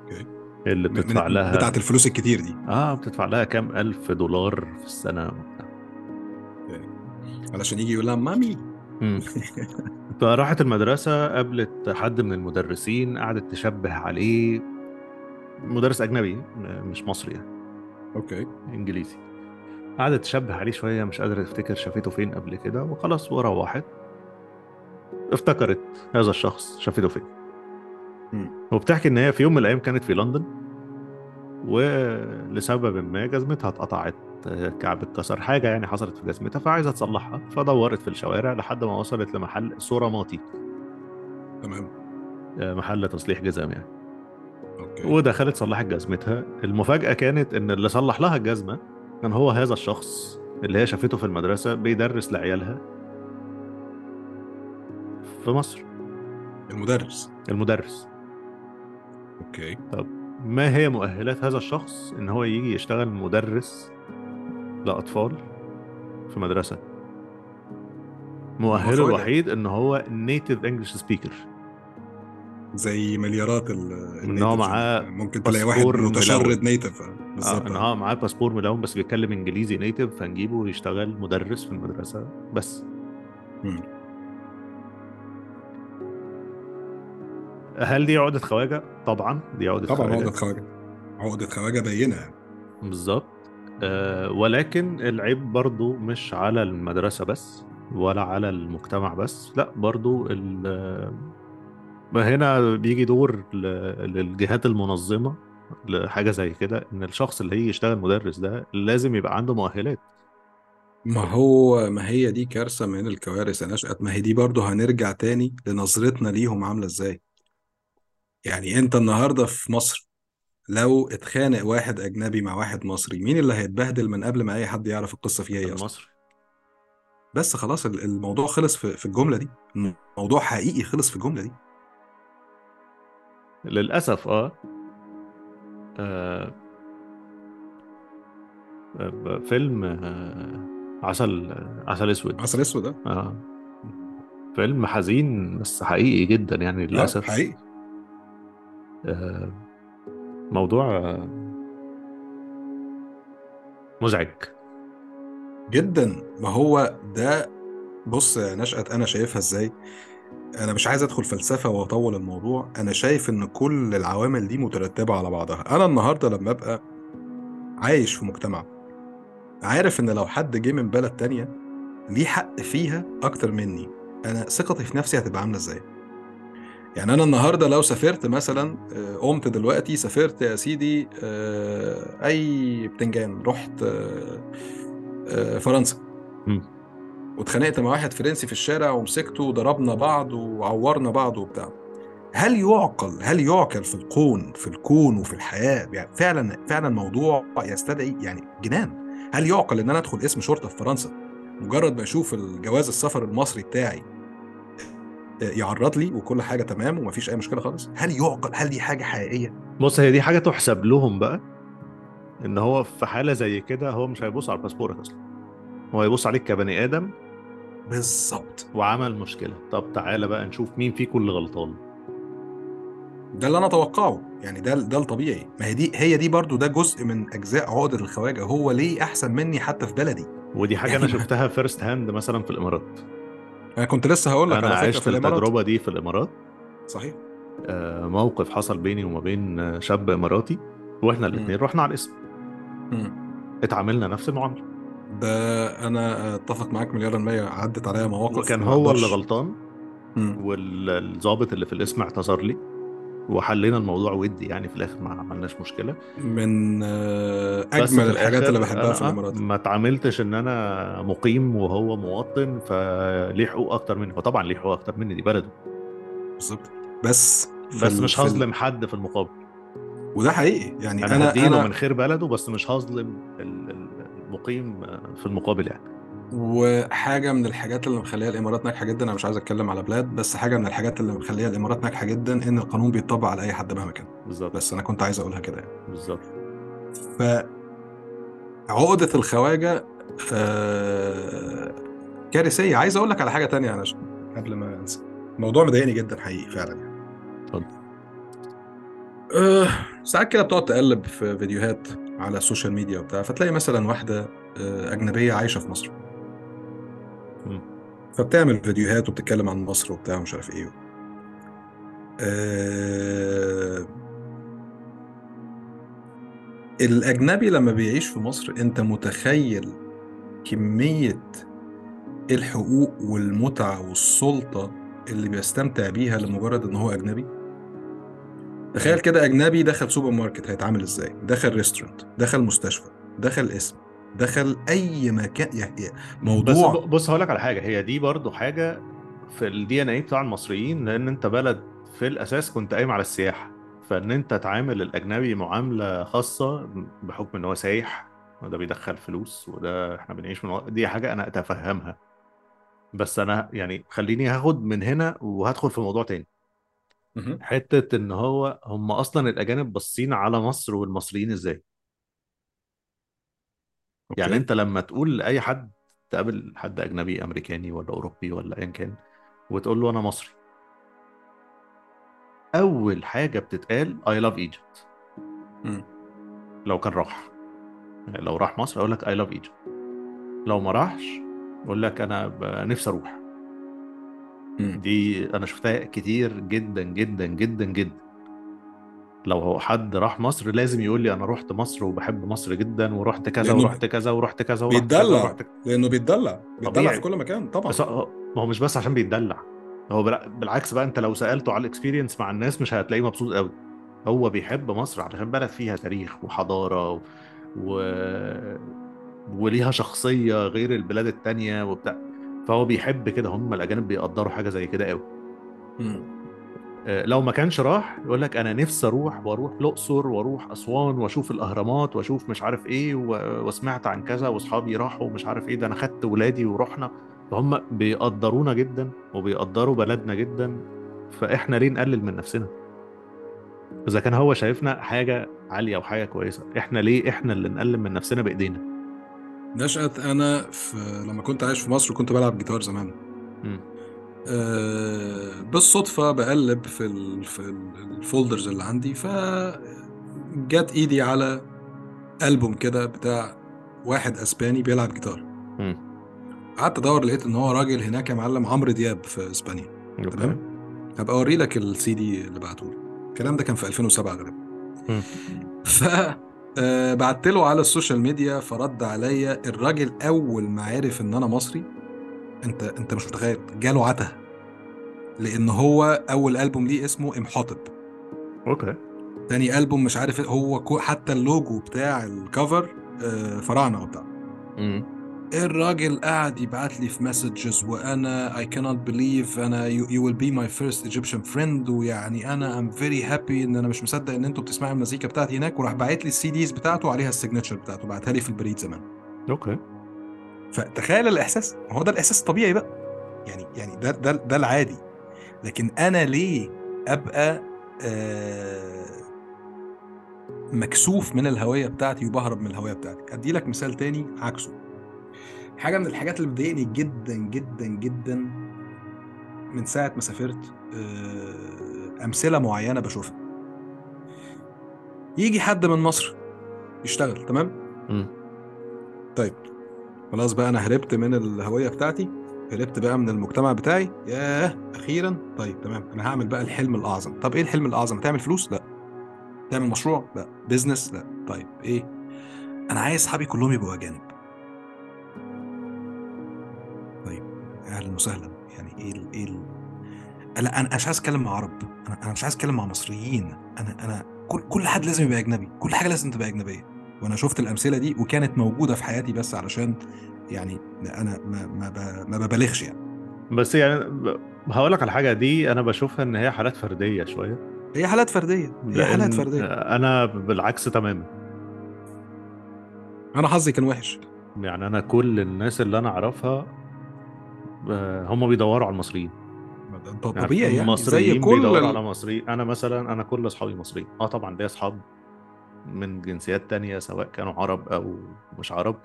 okay. اللي بتدفع من- لها بتاعت الفلوس الكتير دي. آه بتدفع لها كام؟ ألف دولار في السنة. وبتاع. علشان يجي يقول لها مامي. فراحت المدرسة قابلت حد من المدرسين قعدت تشبه عليه. مدرس أجنبي م- مش مصري يعني. أوكي. إنجليزي. قعدت تشبه عليه شوية مش قادرة تفتكر شافته فين قبل كده وخلاص وروحت. افتكرت هذا الشخص شافته فين. وبتحكي إن هي في يوم من الأيام كانت في لندن ولسبب ما جزمتها اتقطعت كعب اتكسر حاجة يعني حصلت في جزمتها فعايزة تصلحها فدورت في الشوارع لحد ما وصلت لمحل صرماتي تمام. محل تصليح جزم يعني. okay. ودخلت صلحت جزمتها. المفاجأة كانت إن اللي صلح لها الجزمة كان هو هذا الشخص اللي هي شافته في المدرسة بيدرس لعيالها في مصر. المدرس. المدرس. okay ما هي مؤهلات هذا الشخص إن هو يجي يشتغل مدرس لأطفال في مدرسة مؤهله. الوحيد إن هو native English speaker زي مليارات ال إن هو. معاه ممكن تلاقي واحد متشرد. native آه بالظبط إن هو معاه باسبور ملون بس بيتكلم إنجليزي native فنجيبه يشتغل مدرس في المدرسة بس مم. هل دي عقدة خواجة؟ طبعا دي عقدة طبعا خواجة. عقدة خواجة. عقدة خواجة باينة يعني. بالظبط. آه ولكن العيب برضو مش على المدرسة بس ولا على المجتمع بس لا برضو ال- ما هنا بيجي دور للجهات المنظمة لحاجة زي كده إن الشخص اللي هيجي يشتغل مدرس ده لازم يبقى عنده مؤهلات. ما هو ما هي دي كارثة من الكوارث يا نشأت. ما هي دي برضه هنرجع تاني لنظرتنا ليهم عاملة إزاي. يعني انت النهاردة في مصر لو اتخانق واحد أجنبي مع واحد مصري مين اللي هيتبهدل من قبل ما أي حد يعرف القصة فيها إيه أصلا؟ المصري بس خلاص ال- الموضوع خلص في في الجملة دي. الموضوع حقيقي خلص في الجملة دي. للأسف آه, آه. آه، فيلم آه عسل عسل أسود. عسل أسود ده آه. فيلم حزين بس حقيقي جدا يعني للأسف. حقيقي. آه موضوع آه مزعج. جدا. ما هو ده بص نشأت أنا شايفها إزاي؟ أنا مش عايز أدخل فلسفة وأطول الموضوع. أنا شايف إن كل العوامل دي مترتبة على بعضها. أنا النهارده لما أبقى عايش في مجتمع عارف إن لو حد جه من بلد تانية ليه حق فيها أكتر مني أنا ثقتي في نفسي هتبقى عاملة إزاي؟ يعني أنا النهارده لو سافرت مثلا آه، قمت دلوقتي سافرت يا سيدي آه، أي بتنجان رحت آه، فرنسا. واتخانقت مع واحد فرنسي في الشارع ومسكته وضربنا بعض وعورنا بعض وبتاع. هل يعقل هل يعقل في الكون في الكون وفي الحياة؟ يعني فعلا فعلا موضوع يستدعي يعني جنان. هل يعقل إن أنا أدخل اسم شرطة في فرنسا؟ مجرد ما أشوف الجواز السفر المصري بتاعي يعرض لي وكل حاجة تمام ومفيش أي مشكلة خالص. هل يعقل هل دي حاجة حقيقية؟ بص هي دي حاجة تحسب لهم بقى إن هو في حالة زي كده هو مش هيبص على باسبورك أصلا. هو هيبص عليك كبني آدم. بالظبط. وعمل مشكلة. طب تعالى بقى نشوف مين فيكم اللي غلطان. ده اللي أنا أتوقعه. يعني ده ده الطبيعي. ما هي دي هي دي برضو ده جزء من أجزاء عقدة الخواجة. هو ليه أحسن مني حتى في بلدي؟ ودي حاجة يعني أنا شفتها first hand مثلا في الإمارات. أنا كنت لسه هقول لك أنا عشت التجربة دي في الإمارات صحيح آه، موقف حصل بيني وما بين آه، شاب إماراتي وإحنا الاثنين رحنا على القسم مم. اتعاملنا نفس المعاملة ده أنا أتفق معاك مليار المية عدت عليا مواقف وكان هو اللي. غلطان. والظابط اللي في القسم اعتذر لي وحلينا الموضوع ودي يعني في الآخر ما عملناش مشكلة. من آه، أجمل الحاجات اللي بحبها في الإمارات. ما اتعاملتش إن أنا مقيم وهو مواطن فليه حقوق أكتر مني؟ وطبعا ليه حقوق أكتر مني دي بلده. بالظبط. بس بس مش هظلم حد في المقابل. وده حقيقي. يعني أنا أنا من خير بلده بس مش هظلم ال- ال- المقيم في المقابل يعني. وحاجة من الحاجات اللي مخليها الإمارات ناجحة جدا أنا مش عايز أتكلم على بلاد بس حاجة من الحاجات اللي مخليها الإمارات ناجحة جدا إن القانون بيطبق على أي حد مهما كان. بالظبط. بس أنا كنت عايز أقولها كده يعني. بالظبط. ف عقدة الخواجة آه... كارثية. عايز أقول لك على حاجة تانية أنا قبل ما أنسى. الموضوع مضايقني جدا حقيقي فعلا يعني. اتفضل. آه... ساعات كده بتقعد تقلب في فيديوهات على السوشيال ميديا وبتاع فتلاقي مثلا واحدة آه، أجنبية عايشة في مصر. فبتعمل فيديوهات وبتتكلم عن مصر وبتاع ومش عارف إيه آه... الأجنبي لما بيعيش في مصر أنت متخيل كمية الحقوق والمتعة والسلطة اللي بيستمتع بيها لمجرد إن هو أجنبي؟ تخيل كده أجنبي دخل سوبر ماركت هيتعامل إزاي؟ دخل restaurant دخل مستشفى دخل قسم دخل أي مكان يعني بس موضوع ب- بص هقول لك على حاجة هي دي برضو حاجة في الدي ان اي بتاع المصريين لأن أنت بلد في الأساس كنت قايم على السياحة فإن أنت تعامل الأجنبي معاملة خاصة بحكم إن هو سايح وده بيدخل فلوس وده إحنا بنعيش من وق- دي حاجة أنا أتفهمها. بس أنا يعني خليني هاخد من هنا وهدخل في موضوع تاني. حتة إن هو هم أصلا الأجانب باصين على مصر والمصريين إزاي؟ يعني أنت لما تقول لأي حد تقابل حد أجنبي أمريكاني ولا أوروبي ولا ايا كان وتقول له أنا مصري. أول حاجة بتتقال I love Egypt. مم. لو كان راح. يعني لو راح مصر أقول لك I love Egypt. لو ما راحش يقول لك أنا نفسي أروح. دي أنا شفتها كتير جدا جدا جدا جدا. لو هو حد راح مصر لازم يقول لي أنا رحت مصر وبحب مصر جدا ورحت كذا ورحت كذا ورحت كذا ورحت بيتدلع. ورحت لأنه بيتدلع. بيتدلع طبيعي. في كل مكان طبعا. بس ما هو مش بس عشان بيتدلع. هو بالعكس بقى أنت لو سألته على الاكسبيرينس مع الناس مش هتلاقيه مبسوط قوي هو بيحب مصر علشان بلد فيها تاريخ وحضارة و... و... وليها شخصية غير البلاد التانية وبتاع. فهو بيحب كده. هم الأجانب بيقدروا حاجة زي كده قوي لو ما كانش راح يقول لك أنا نفسي أروح وأروح الأقصر وأروح أسوان وأشوف الأهرامات وأشوف مش عارف إيه وسمعت عن كذا وأصحابي راحوا ومش عارف إيه ده أنا خدت ولادي ورحنا. فهم بيقدرونا جدا وبيقدروا بلدنا جدا فإحنا ليه نقلل من نفسنا؟ إذا كان هو شايفنا حاجة عالية وحاجه كويسة إحنا ليه إحنا اللي نقلل من نفسنا بإيدينا؟ نشأت أنا في لما كنت عايش في مصر كنت بلعب جيتار زمان. مم. آه، بالصدفة بقلب في ال في ال- الفولدرز اللي عندي فجت إيدي على ألبوم كده بتاع واحد أسباني بيلعب جيتار. قعدت أدور لقيت إن هو راجل هناك يا معلم عمرو دياب في إسبانيا. تمام؟ هبقى أوري لك السي دي اللي بعته لي الكلام ده كان في 2007 غالبا. ف آه، بعت له على ال social media فرد عليا الراجل أول ما عرف إن أنا مصري انت انت مش متخيل. جاله عته لأن هو أول ألبوم ليه اسمه امحاطب okay. تاني ألبوم مش عارف إيه، هو حتى اللوجو بتاع ال cover آه، فراعنه وبتاع مم. الراجل قاعد يبعت لي في messages وأنا I cannot believe أنا you, you will be my first Egyptian friend ويعني أنا I'm very happy إن أنا مش مصدق إن أنتوا بتسمعوا المزيكا بتاعتي هناك. وراح باعت لي ال CDs بتاعته عليها ال signature بتاعته بعتها لي في البريد زمان. okay. فتخيل الإحساس هو ده الإحساس الطبيعي بقى. يعني يعني ده ده ده العادي. لكن أنا ليه أبقى آه مكسوف من الهوية بتاعتي وبهرب من الهوية بتاعتي؟ ادي لك مثال تاني عكسه. حاجة من الحاجات اللي بتضايقني جدا جدا جدا من ساعة ما سافرت آه أمثلة معينة بشوفها. يجي حد من مصر يشتغل تمام؟ مم. طيب خلاص بقى أنا هربت من الهوية بتاعتي هربت بقى من المجتمع بتاعي. ياه! أخيرا؟ طيب تمام. أنا هعمل بقى الحلم الأعظم. طب إيه الحلم الأعظم؟ تعمل فلوس؟ لأ. تعمل مشروع؟ لأ. بيزنس لأ. طيب إيه؟ أنا عايز أصحابي كلهم يبقوا أجانب. طيب أهلا وسهلا. يعني إيه ال إيه ال لا أنا مش عايز أتكلم مع عرب. أنا أنا مش عايز أتكلم مع مصريين. أنا أنا كل كل حد لازم يبقى أجنبي. كل حاجة لازم تبقى أجنبية. وأنا شفت الأمثلة دي وكانت موجودة في حياتي بس علشان يعني أنا ما ما ب- ما ببالغش يعني. بس يعني هقول لك على حاجة دي أنا بشوفها إن هي حالات فردية شوية. هي حالات فردية هي حالات فردية. أنا بالعكس تماما. أنا حظي كان وحش. يعني أنا كل الناس اللي أنا أعرفها آه، هم بيدوروا على المصريين. طبيعي يعني زي المصريين كل بيدوروا على مصريين أنا مثلا أنا كل أصحابي مصريين. آه طبعا ليا أصحاب من جنسيات تانية سواء كانوا عرب أو مش عرب.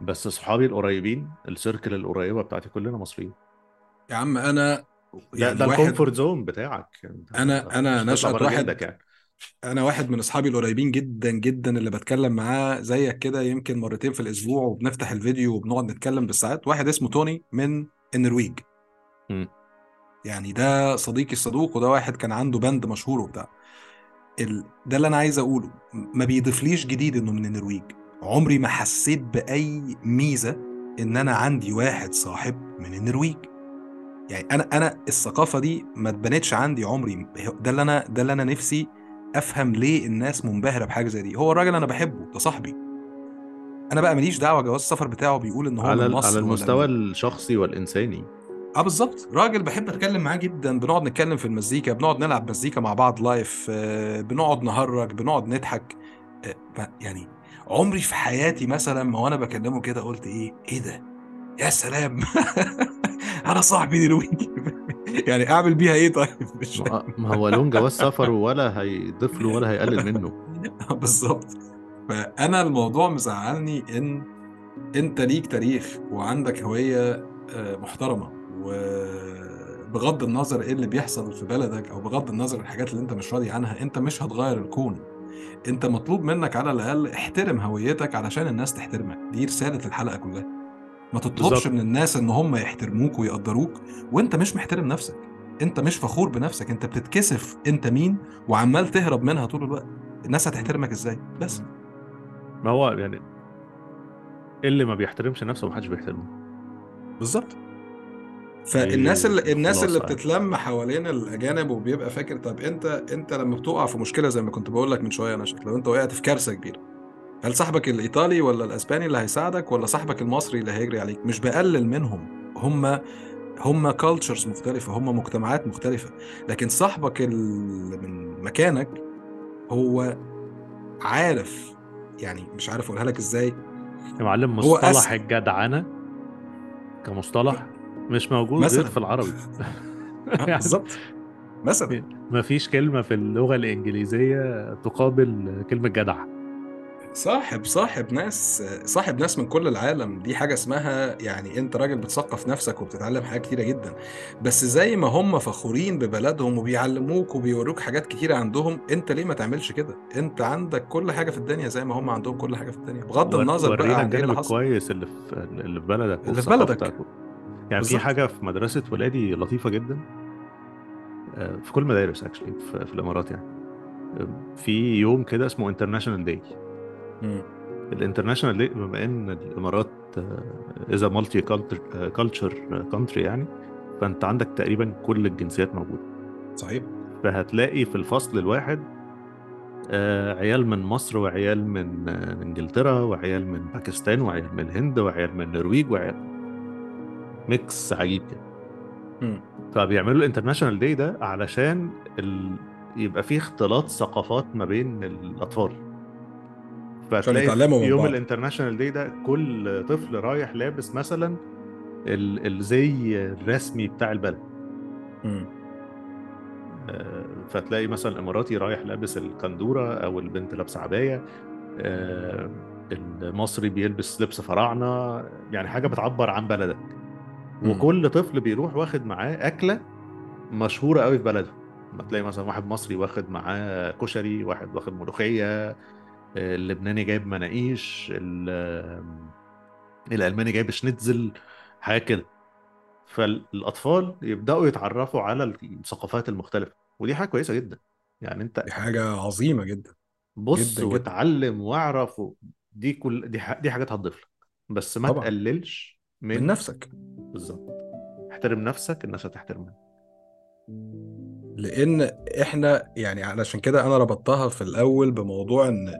بس اصحابي القريبين ال circle القريبة بتاعتي كلنا مصريين. يا عم ده يعني ده واحد ال comfort zone بتاعك. أنا- أنا نشأت واحد يعني. أنا واحد من أصحابي القريبين جدا جدا اللي بتكلم معاه زيك كده يمكن مرتين في الأسبوع وبنفتح الفيديو وبنقعد نتكلم بالساعات. واحد اسمه توني من النرويج. يعني ده صديقي الصدوق وده واحد كان عنده band مشهور وبتاع. ال... ده اللي أنا عايز أقوله. ما بيضيفليش جديد إنه من النرويج. عمري ما حسيت بأي ميزة إن أنا عندي واحد صاحب من النرويج. يعني أنا أنا الثقافة دي ما اتبنتش عندي عمري. ده اللي أنا ده اللي أنا نفسي أفهم ليه الناس منبهرة بحاجة زي دي. هو الراجل أنا بحبه ده صاحبي. أنا بقى ماليش دعوة جواز السفر بتاعه بيقول إن هو على من مصر على ولا المستوى من- الشخصي والإنساني. آه بالظبط. راجل بحب أتكلم معاه جدا. بنقعد نتكلم في المزيكا بنقعد نلعب مزيكا مع بعض لايف آه، بنقعد نهرج بنقعد نضحك. آه، يعني عمري في حياتي مثلا ما وأنا بكلمه كده قلت إيه إيه ده؟ يا سلام! أنا صاحبي دلوقتي. يعني أعمل بيها إيه طيب؟ مش ما ما هو لون جواز سفر ولا هيضيف له ولا هيقلل منه. بالظبط. فأنا الموضوع مزعلني إن أنت ليك تاريخ وعندك هوية آه، محترمة. وبغض النظر إيه اللي بيحصل في بلدك أو بغض النظر الحاجات اللي أنت مش راضي عنها أنت مش هتغير الكون. أنت مطلوب منك على الأقل احترم هويتك علشان الناس تحترمك. دي رسالة الحلقة كلها. ما تطلبش بالظبط. من الناس إن هم يحترموك ويقدروك وأنت مش محترم نفسك. أنت مش فخور بنفسك. أنت بتتكسف أنت مين وعمال تهرب منها طول الوقت. الناس هتحترمك إزاي؟ بس. ما هو يعني اللي ما بيحترمش نفسه محدش بيحترمه؟ بالظبط. فالناس دي اللي الناس اللي. بتتلم حوالين الأجانب وبيبقى فاكر طب أنت أنت لما بتقع في مشكلة زي ما كنت بقول لك من شوية نشأت لو أنت وقعت في كارثة كبيرة هل صاحبك الإيطالي ولا الأسباني اللي هيساعدك ولا صاحبك المصري اللي هيجري عليك مش بقلل منهم هم هم كالتشرز مختلفة هم مجتمعات مختلفة لكن صاحبك اللي من مكانك هو عارف يعني مش عارف أقولها لك إزاي يا معلم مصطلح الجدعنة كمصطلح مش موجود مثلا. غير في العربي. آه، يعني بالظبط. مثلا. ما فيش كلمة في اللغة الإنجليزية تقابل كلمة جدع. صاحب صاحب ناس صاحب ناس من كل العالم. دي حاجة اسمها يعني أنت راجل بتثقف نفسك وبتتعلم حاجات كتيرة جدا. بس زي ما هم فخورين ببلدهم وبيعلموك وبيوروك حاجات كتيرة عندهم أنت ليه ما تعملش كده؟ أنت عندك كل حاجة في الدنيا زي ما هم عندهم كل حاجة في الدنيا. بغض النظر بقى عن إيه الجانب اللي حصل. الكويس اللي في اللي في بلدك اللي في بلدك. يعني في بالظبط. حاجة في مدرسة ولادي لطيفة جدا آه، في كل مدارس actually في, في الإمارات يعني آه، في يوم كده اسمه international day. ال international day بما إن الإمارات is a multi culture country يعني فأنت عندك تقريبا كل الجنسيات موجودة صحيح فهتلاقي في الفصل الواحد آه، عيال من مصر وعيال من إنجلترا وعيال من باكستان وعيال من الهند وعيال من النرويج وعيال mix عجيب كده. فبيعملوا ال international day ده علشان ال... يبقى فيه اختلاط ثقافات ما بين الأطفال فتلاقي يوم. ال international day ده كل طفل رايح لابس مثلا ال... الزي الرسمي بتاع البلد. آه، فتلاقي مثلا الاماراتي رايح لابس الكندورة أو البنت لابسة عباية آه، المصري بيلبس لبس فراعنة يعني حاجة بتعبر عن بلدك. وكل طفل بيروح واخد معاه أكلة مشهورة قوي في بلده. ما تلاقي مثلا واحد مصري واخد معاه كشري واحد واخد ملوخية اللبناني جايب مناقيش ال- الألماني جايب شنيتزل حاجة كده. فالأطفال يبدأوا يتعرفوا على الثقافات المختلفة ودي حاجة كويسة جدا. يعني أنت دي حاجة عظيمة جدا. بص جدا. واتعلم واعرف دي كل دي ح- دي حاجات هتضيف لك بس ما طبعا. تقللش من, من نفسك. بالظبط. احترم نفسك الناس هتحترمك. لأن إحنا يعني علشان كده أنا ربطتها في الأول بموضوع إن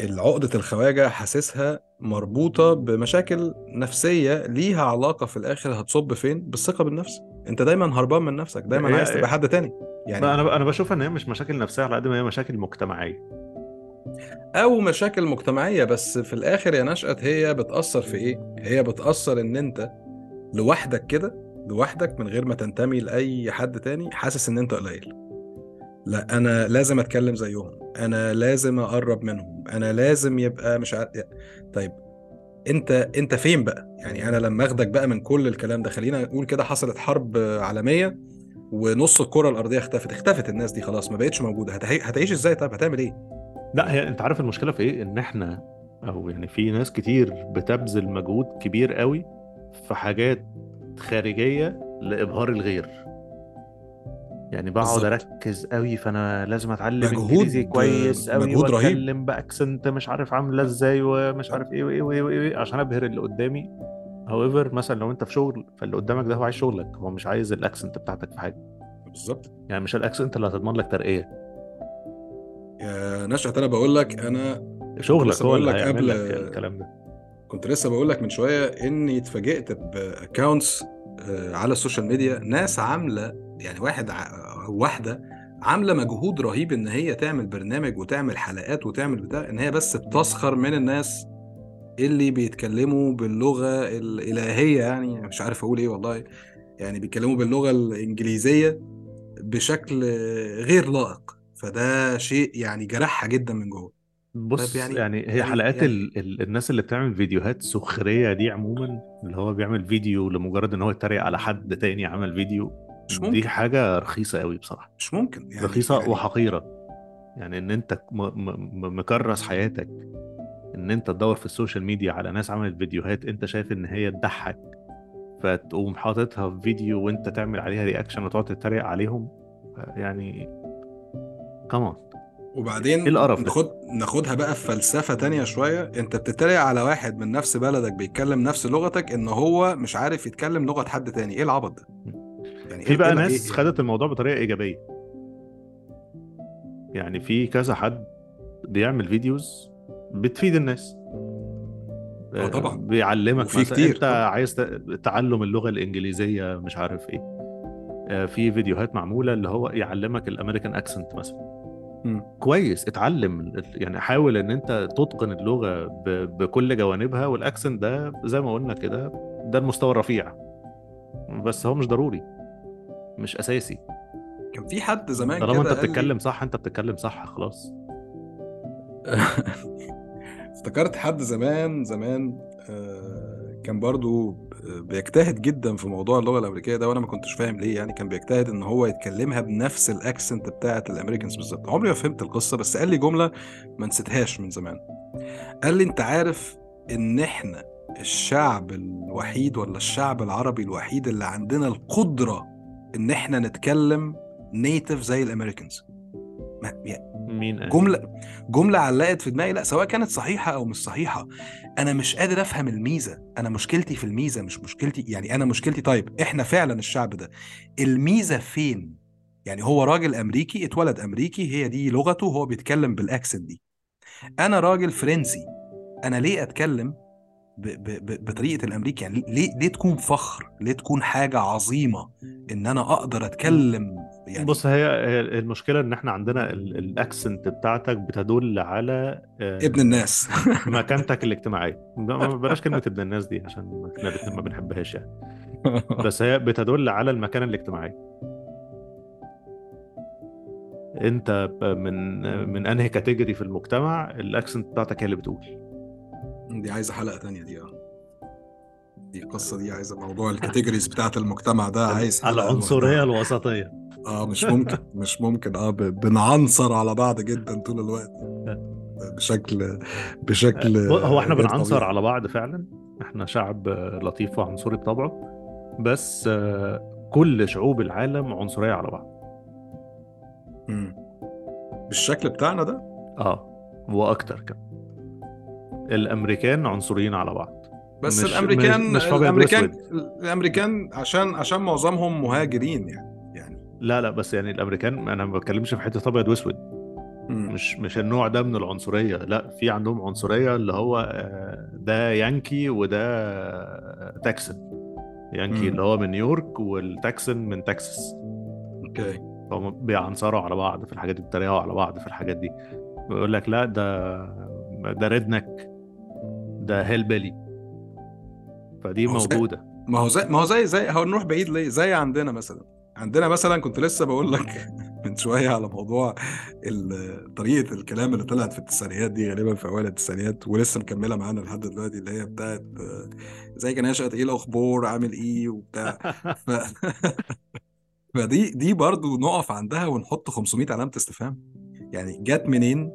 العقدة الخواجة حاسسها مربوطة بمشاكل نفسية ليها علاقة في الآخر هتصب فين؟ بالثقة بالنفس. أنت دايما هربان من نفسك دايما عايز تبقى حد تاني. يعني أنا أنا بشوف إن هي مش مشاكل نفسية على قد ما هي مشاكل مجتمعية. أو مشاكل مجتمعية بس في الآخر يا نشأت هي بتأثر في إيه؟ هي بتأثر إن أنت لوحدك كده لوحدك من غير ما تنتمي لأي حد تاني حاسس إن أنت قليل. لا أنا لازم أتكلم زيهم. أنا لازم أقرب منهم. أنا لازم يبقى مش عارف طيب أنت أنت فين بقى؟ يعني أنا لما آخدك بقى من كل الكلام ده خلينا نقول كده حصلت حرب عالمية ونص الكرة الأرضية اختفت. اختفت الناس دي خلاص ما بقتش موجودة. هتعي... هتعيش إزاي؟ طب هتعمل إيه؟ لا هي أنت عارف المشكلة في إيه؟ إن إحنا أو يعني في ناس كتير بتبذل مجهود كبير قوي في حاجات خارجية لإبهار الغير. يعني بقعد. أركز قوي فأنا لازم أتعلم مجهود- إنجليزي كويس قوي مجهود. وأتكلم بأكسنت مش عارف عاملة إزاي ومش عارف إيه وإيه وإيه وإيه عشان أبهر اللي قدامي. However مثلا لو أنت في شغل فاللي قدامك ده هو عايز شغلك هو مش عايز ال accent بتاعتك في حاجة. بالظبط. يعني مش ال accent اللي هتضمن لك ترقية. يا نشأت أنا بقول لك أنا شغلك هو اللي هيعمل قبل- لك الكلام ده. كنت لسه بقول لك من شوية إني اتفاجئت ب accounts على ال social media ناس عاملة يعني واحد ع- واحدة عاملة مجهود رهيب إن هي تعمل برنامج وتعمل حلقات وتعمل بتاع إن هي بس بتسخر من الناس اللي بيتكلموا باللغة الإلهية يعني مش عارف أقول إيه والله يعني بيتكلموا باللغة الإنجليزية بشكل غير لائق. فده شيء يعني جرحها جدا من جوه. بص يعني يعني هي يعني حلقات يعني ال... ال... الناس اللي بتعمل فيديوهات سخرية دي عموما اللي هو بيعمل فيديو لمجرد إن هو يتريق على حد تاني عمل فيديو مش دي ممكن. حاجة رخيصة قوي بصراحة. مش ممكن يعني رخيصة يعني وحقيرة. يعني إن أنت. م... م- مكرس حياتك إن أنت تدور في ال social media على ناس عملت فيديوهات أنت شايف إن هي تضحك فتقوم حاططها في فيديو وأنت تعمل عليها reaction وتقعد تتريق عليهم يعني كمان وبعدين إيه القرف ده؟ ناخد ناخدها بقى في فلسفة تانية شوية. انت بتتريق على واحد من نفس بلدك بيتكلم نفس لغتك ان هو مش عارف يتكلم لغة حد تاني. إيه العبط ده؟ يعني في إيه بقى ناس إيه؟ خدت الموضوع بطريقة إيجابية. يعني في كذا حد بيعمل videos بتفيد الناس. آه آه، طبعا. بيعلمك وفي مثلا كتير. انت طبعا. عايز تعلم اللغة الإنجليزية مش عارف إيه. آه، في فيديوهات معمولة اللي هو يعلمك ال American accent مثلا. كويس اتعلم ال- يعني حاول إن أنت تتقن اللغة ب- بكل جوانبها وال accent ده زي ما قلنا كده ده المستوى الرفيع. بس هو مش ضروري. مش أساسي. كان في حد زمان طالما أنت بتتكلم صح أنت بتتكلم صح خلاص. افتكرت حد زمان زمان آه، كان برضو بيجتهد جدا في موضوع اللغة الأمريكية ده وأنا ما كنتش فاهم ليه يعني كان بيجتهد إن هو يتكلمها بنفس الأكسنت بتاعة الأمريكانز بالظبط. عمري ما فهمت القصة بس قال لي جملة ما نسيتهاش من زمان. قال لي أنت عارف إن إحنا الشعب الوحيد ولا الشعب العربي الوحيد اللي عندنا القدرة إن إحنا نتكلم نيتف زي الأمريكانز؟ ما- يعني مين قال جملة جملة علقت في دماغي لا سواء كانت صحيحة أو مش صحيحة. أنا مش قادر أفهم الميزة. أنا مشكلتي في الميزة مش مشكلتي يعني أنا مشكلتي طيب إحنا فعلا الشعب ده الميزة فين؟ يعني هو راجل أمريكي اتولد أمريكي هي دي لغته هو بيتكلم بالأكسنت دي. أنا راجل فرنسي. أنا ليه أتكلم ب ب ب بطريقة الأمريكي؟ يعني ليه ليه تكون فخر؟ ليه تكون حاجة عظيمة إن أنا أقدر أتكلم يعني بص هي المشكلة إن إحنا عندنا ال- الاكسنت بتاعتك بتدل على ابن آه، الناس. مكانتك الاجتماعية. ما- بلاش كلمة ابن الناس دي عشان إحنا ما بنحبهاش يعني. بس هي بتدل على المكانة الاجتماعية أنت من من أنهي category في المجتمع ال accent بتاعتك هي اللي بتقول. دي عايزة حلقة تانية دي آه. دي القصة دي عايزة موضوع ال categories بتاعت المجتمع ده عايز لوحدها الوسطية. آه مش ممكن مش ممكن. آه بنعنصر على بعض جدا طول الوقت. بشكل بشكل هو إحنا بنعنصر طبيعي. على بعض فعلا؟ إحنا شعب لطيف وعنصري بطبعه. بس آه، كل شعوب العالم عنصرية على بعض. مم. بالشكل بتاعنا ده؟ آه وأكتر كمان. الأمريكان عنصريين على بعض. بس مش الأمريكان مش, الأمريكان الأمريكان عشان عشان معظمهم مهاجرين يعني. لا لا بس يعني الأمريكان أنا ما بتكلمش في حتة أبيض وأسود. مش مش النوع ده من العنصرية. لا في عندهم عنصرية اللي هو آه، ده يانكي وده تكسن يانكي مم. اللي هو من نيويورك والتكسن من تكساس OK. هم بيعنصروا على بعض في الحاجات دي بيتريقوا على بعض في الحاجات دي. بيقول لك لا ده ده redneck ده hillbilly فدي موجودة. ما هو زي ما هو زي زي هنروح بعيد ليه؟ زي عندنا مثلا. عندنا مثلا كنت لسه بقول لك من شوية على موضوع طريقة الكلام اللي طلعت في التسعينيات دي غالبا في أوائل التسعينيات ولسه مكملة معانا لحد دلوقتي اللي هي بتاعت زي كان نشأت إيه الأخبار؟ عامل إيه؟ وبتاع. ف... فدي دي برضو نقف عندها ونحط 500 علامة استفهام. يعني جت منين؟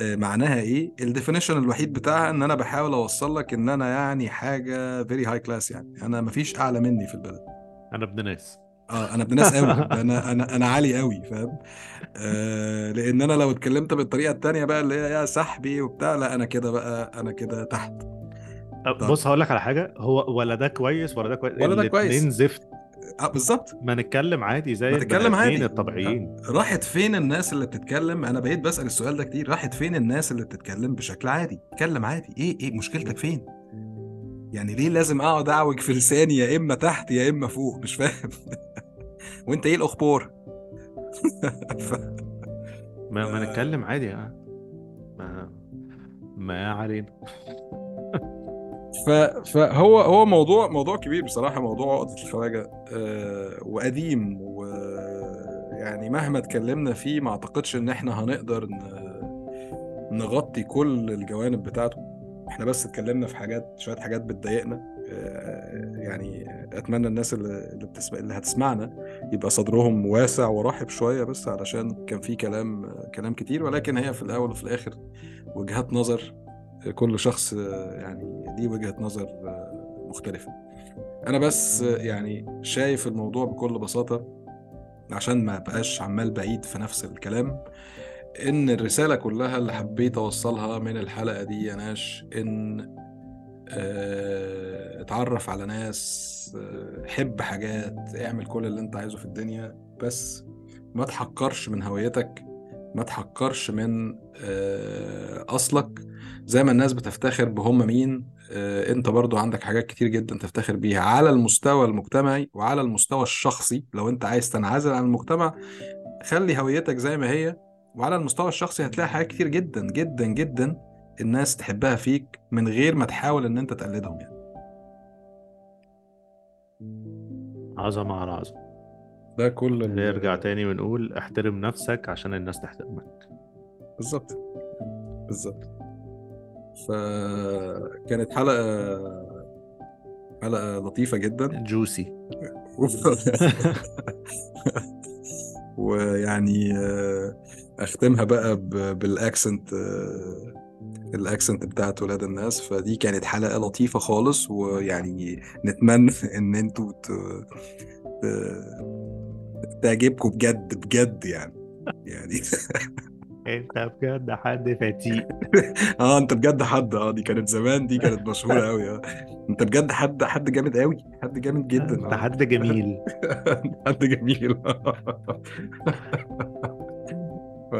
آه، معناها إيه؟ ال definition الوحيد بتاعها إن أنا بحاول أوصل لك إن أنا يعني حاجة very high class يعني. أنا مفيش أعلى مني في البلد. أنا ابن ناس. آه أنا ابن ناس قوي أنا أنا أنا عالي قوي فاهم؟ آه لأن أنا لو اتكلمت بالطريقة التانية بقى اللي هي يا صاحبي وبتاع لأ أنا كده بقى أنا كده تحت طب بص هقول لك على حاجة هو ولا ده كويس ولا ده كويس؟ ولا ده الاثنين كويس. زفت. آه بالظبط. ما نتكلم عادي زي ما ادمين عادي. الطبيعيين. آه، راحت فين الناس اللي بتتكلم؟ أنا بقيت بسأل السؤال ده كتير راحت فين الناس اللي بتتكلم بشكل عادي؟ اتكلم عادي. إيه إيه مشكلتك فين؟ يعني ليه لازم أقعد أعوج في لساني؟ يا إما تحت يا إما فوق مش فاهم. وانت إيه الاخبار ف... ما, ما آه. نتكلم عادي آه. ما ما علينا ف... فهو هو موضوع موضوع كبير بصراحة موضوع عقدة الخواجة آه وقديم ويعني مهما اتكلمنا فيه ما اعتقدش ان إحنا هنقدر ن... نغطي كل الجوانب بتاعته إحنا بس اتكلمنا في حاجات شوية حاجات بتضايقنا يعني أتمنى الناس اللي بتسمع... اللي هتسمعنا يبقى صدرهم واسع ورحب شوية بس علشان كان في كلام كلام كتير ولكن هي في الأول وفي الآخر وجهات نظر كل شخص يعني ليه وجهة نظر مختلفة. أنا بس يعني شايف الموضوع بكل بساطة عشان ما بقاش عمال بعيد في نفس الكلام إن الرسالة كلها اللي حبيت أوصلها من الحلقة دي يا ناش آه، اتعرف على ناس آه، حب حاجات اعمل كل اللي انت عايزه في الدنيا بس ما تحقرش من هويتك ما تحقرش من آه، أصلك. زي ما الناس بتفتخر بهم مين آه، انت برضو عندك حاجات كتير جدا تفتخر بيها. على المستوى المجتمعي وعلى المستوى الشخصي لو انت عايز تنعزل عن المجتمع خلي هويتك زي ما هي وعلى المستوى الشخصي هتلاقي حاجات كتير جدا جدا جدا الناس تحبها فيك من غير ما تحاول إن أنت تقلدهم يعني. عظمة على عظمة. ده كل نرجع تاني ونقول احترم نفسك عشان الناس تحترمك. بالظبط. بالظبط. فكانت حلقة حلقة لطيفة جدا. juicy. ويعني آه، أختمها بقى بال accent آه، ال accent بتاعت ولاد الناس فدي كانت حلقة لطيفة خالص ويعني نتمنى إن أنتوا ت... ت- تعجبكم بجد بجد يعني يعني. أنت بجد حد فتيق آه أنت بجد حد آه دي كانت زمان دي كانت مشهورة قوي آه. أنت بجد حد حد جامد قوي حد جامد جدا أنت آه. حد جميل. حد جميل ف...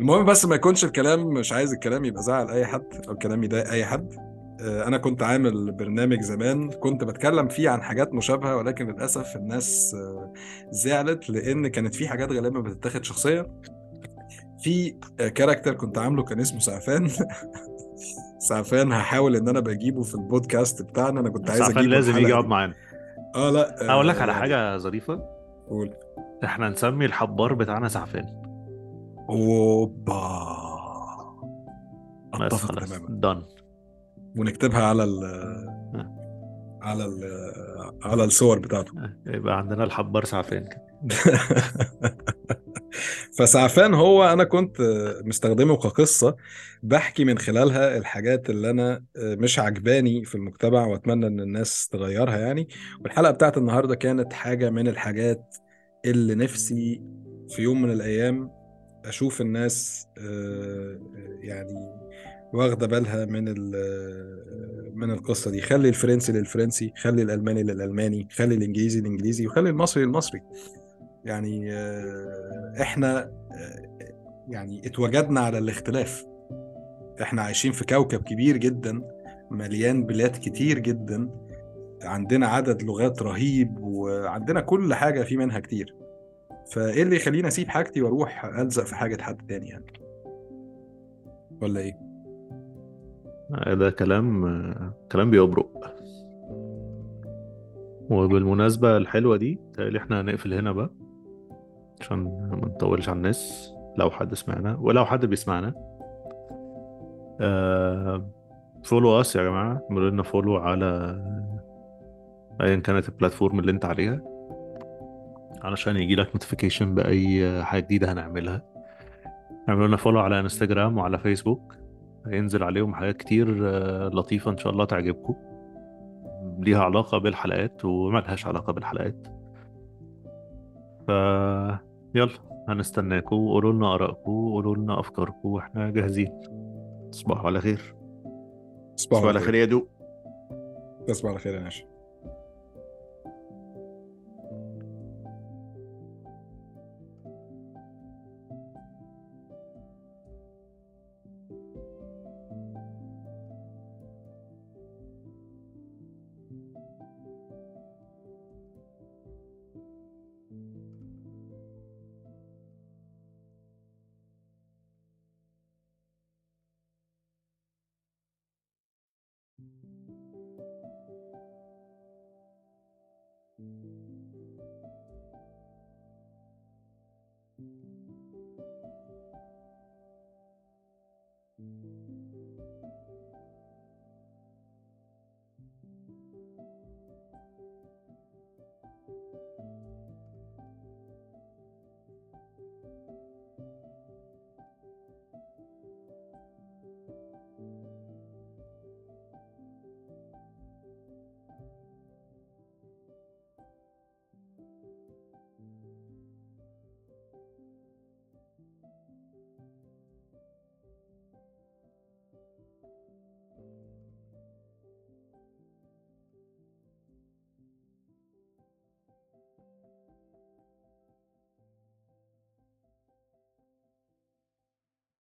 المهم بس ما يكونش الكلام مش عايز الكلام يبقى زعل أي حد أو الكلام يضايق أي حد. آه، أنا كنت عامل برنامج زمان كنت بتكلم فيه عن حاجات مشابهة ولكن للأسف الناس آه، زعلت لأن كانت في حاجات غالبا بتتاخد شخصيا. في آه، كاركتر كنت عامله كان اسمه سعفان. سعفان هحاول إن أنا بجيبه في البودكاست بتاعنا أنا كنت عايز أجيبه لازم يجي يقعد. معانا. آه لا آه، أقول لك على حاجة ظريفة. قول. إحنا نسمي الحبار بتاعنا سعفان. أوبا. أتفق تماما. دن ونكتبها على ال على ال على الصور بتاعته. يبقى عندنا الحبار سعفان فسعفان هو أنا كنت مستخدمه كقصة بحكي من خلالها الحاجات اللي أنا مش عجباني في المجتمع وأتمنى إن الناس تغيرها يعني. والحلقة بتاعت النهارده كانت حاجة من الحاجات اللي نفسي في يوم من الأيام أشوف الناس آه، يعني واخدة بالها من من القصة دي. خلي الفرنسي للفرنسي خلي الألماني للألماني خلي الإنجليزي للإنجليزي وخلي المصري للمصري. يعني آه، إحنا آه، يعني اتوجدنا على الاختلاف. إحنا عايشين في كوكب كبير جدا مليان بلاد كتير جدا عندنا عدد لغات رهيب وعندنا كل حاجة في منها كتير. فإيه اللي يخليني أسيب حاجتي وأروح ألزق في حاجة حد تاني يعني؟ ولا إيه؟ ده كلام كلام بيبرق. وبالمناسبة الحلوة دي تعالي إحنا هنقفل هنا بقى عشان ما نطولش على الناس لو حد سمعنا ولو حد بيسمعنا. آه follow us يا جماعة اعملوا لنا follow على ايا كانت ال platform اللي أنت عليها. علشان يجي لك notification بأي حاجة جديدة هنعملها. اعملوا لنا follow على انستجرام وعلى فيسبوك هينزل عليهم حاجات كتير آه، لطيفة إن شاء الله تعجبكم. ليها علاقة بالحلقات وملهاش علاقة بالحلقات. ف يلا هنستناكم وقولوا لنا آرائكم وقولوا لنا أفكاركم وإحنا جاهزين. تصبحوا على خير. تصبحوا على خير يا دو تصبحوا على خير يا ناشا.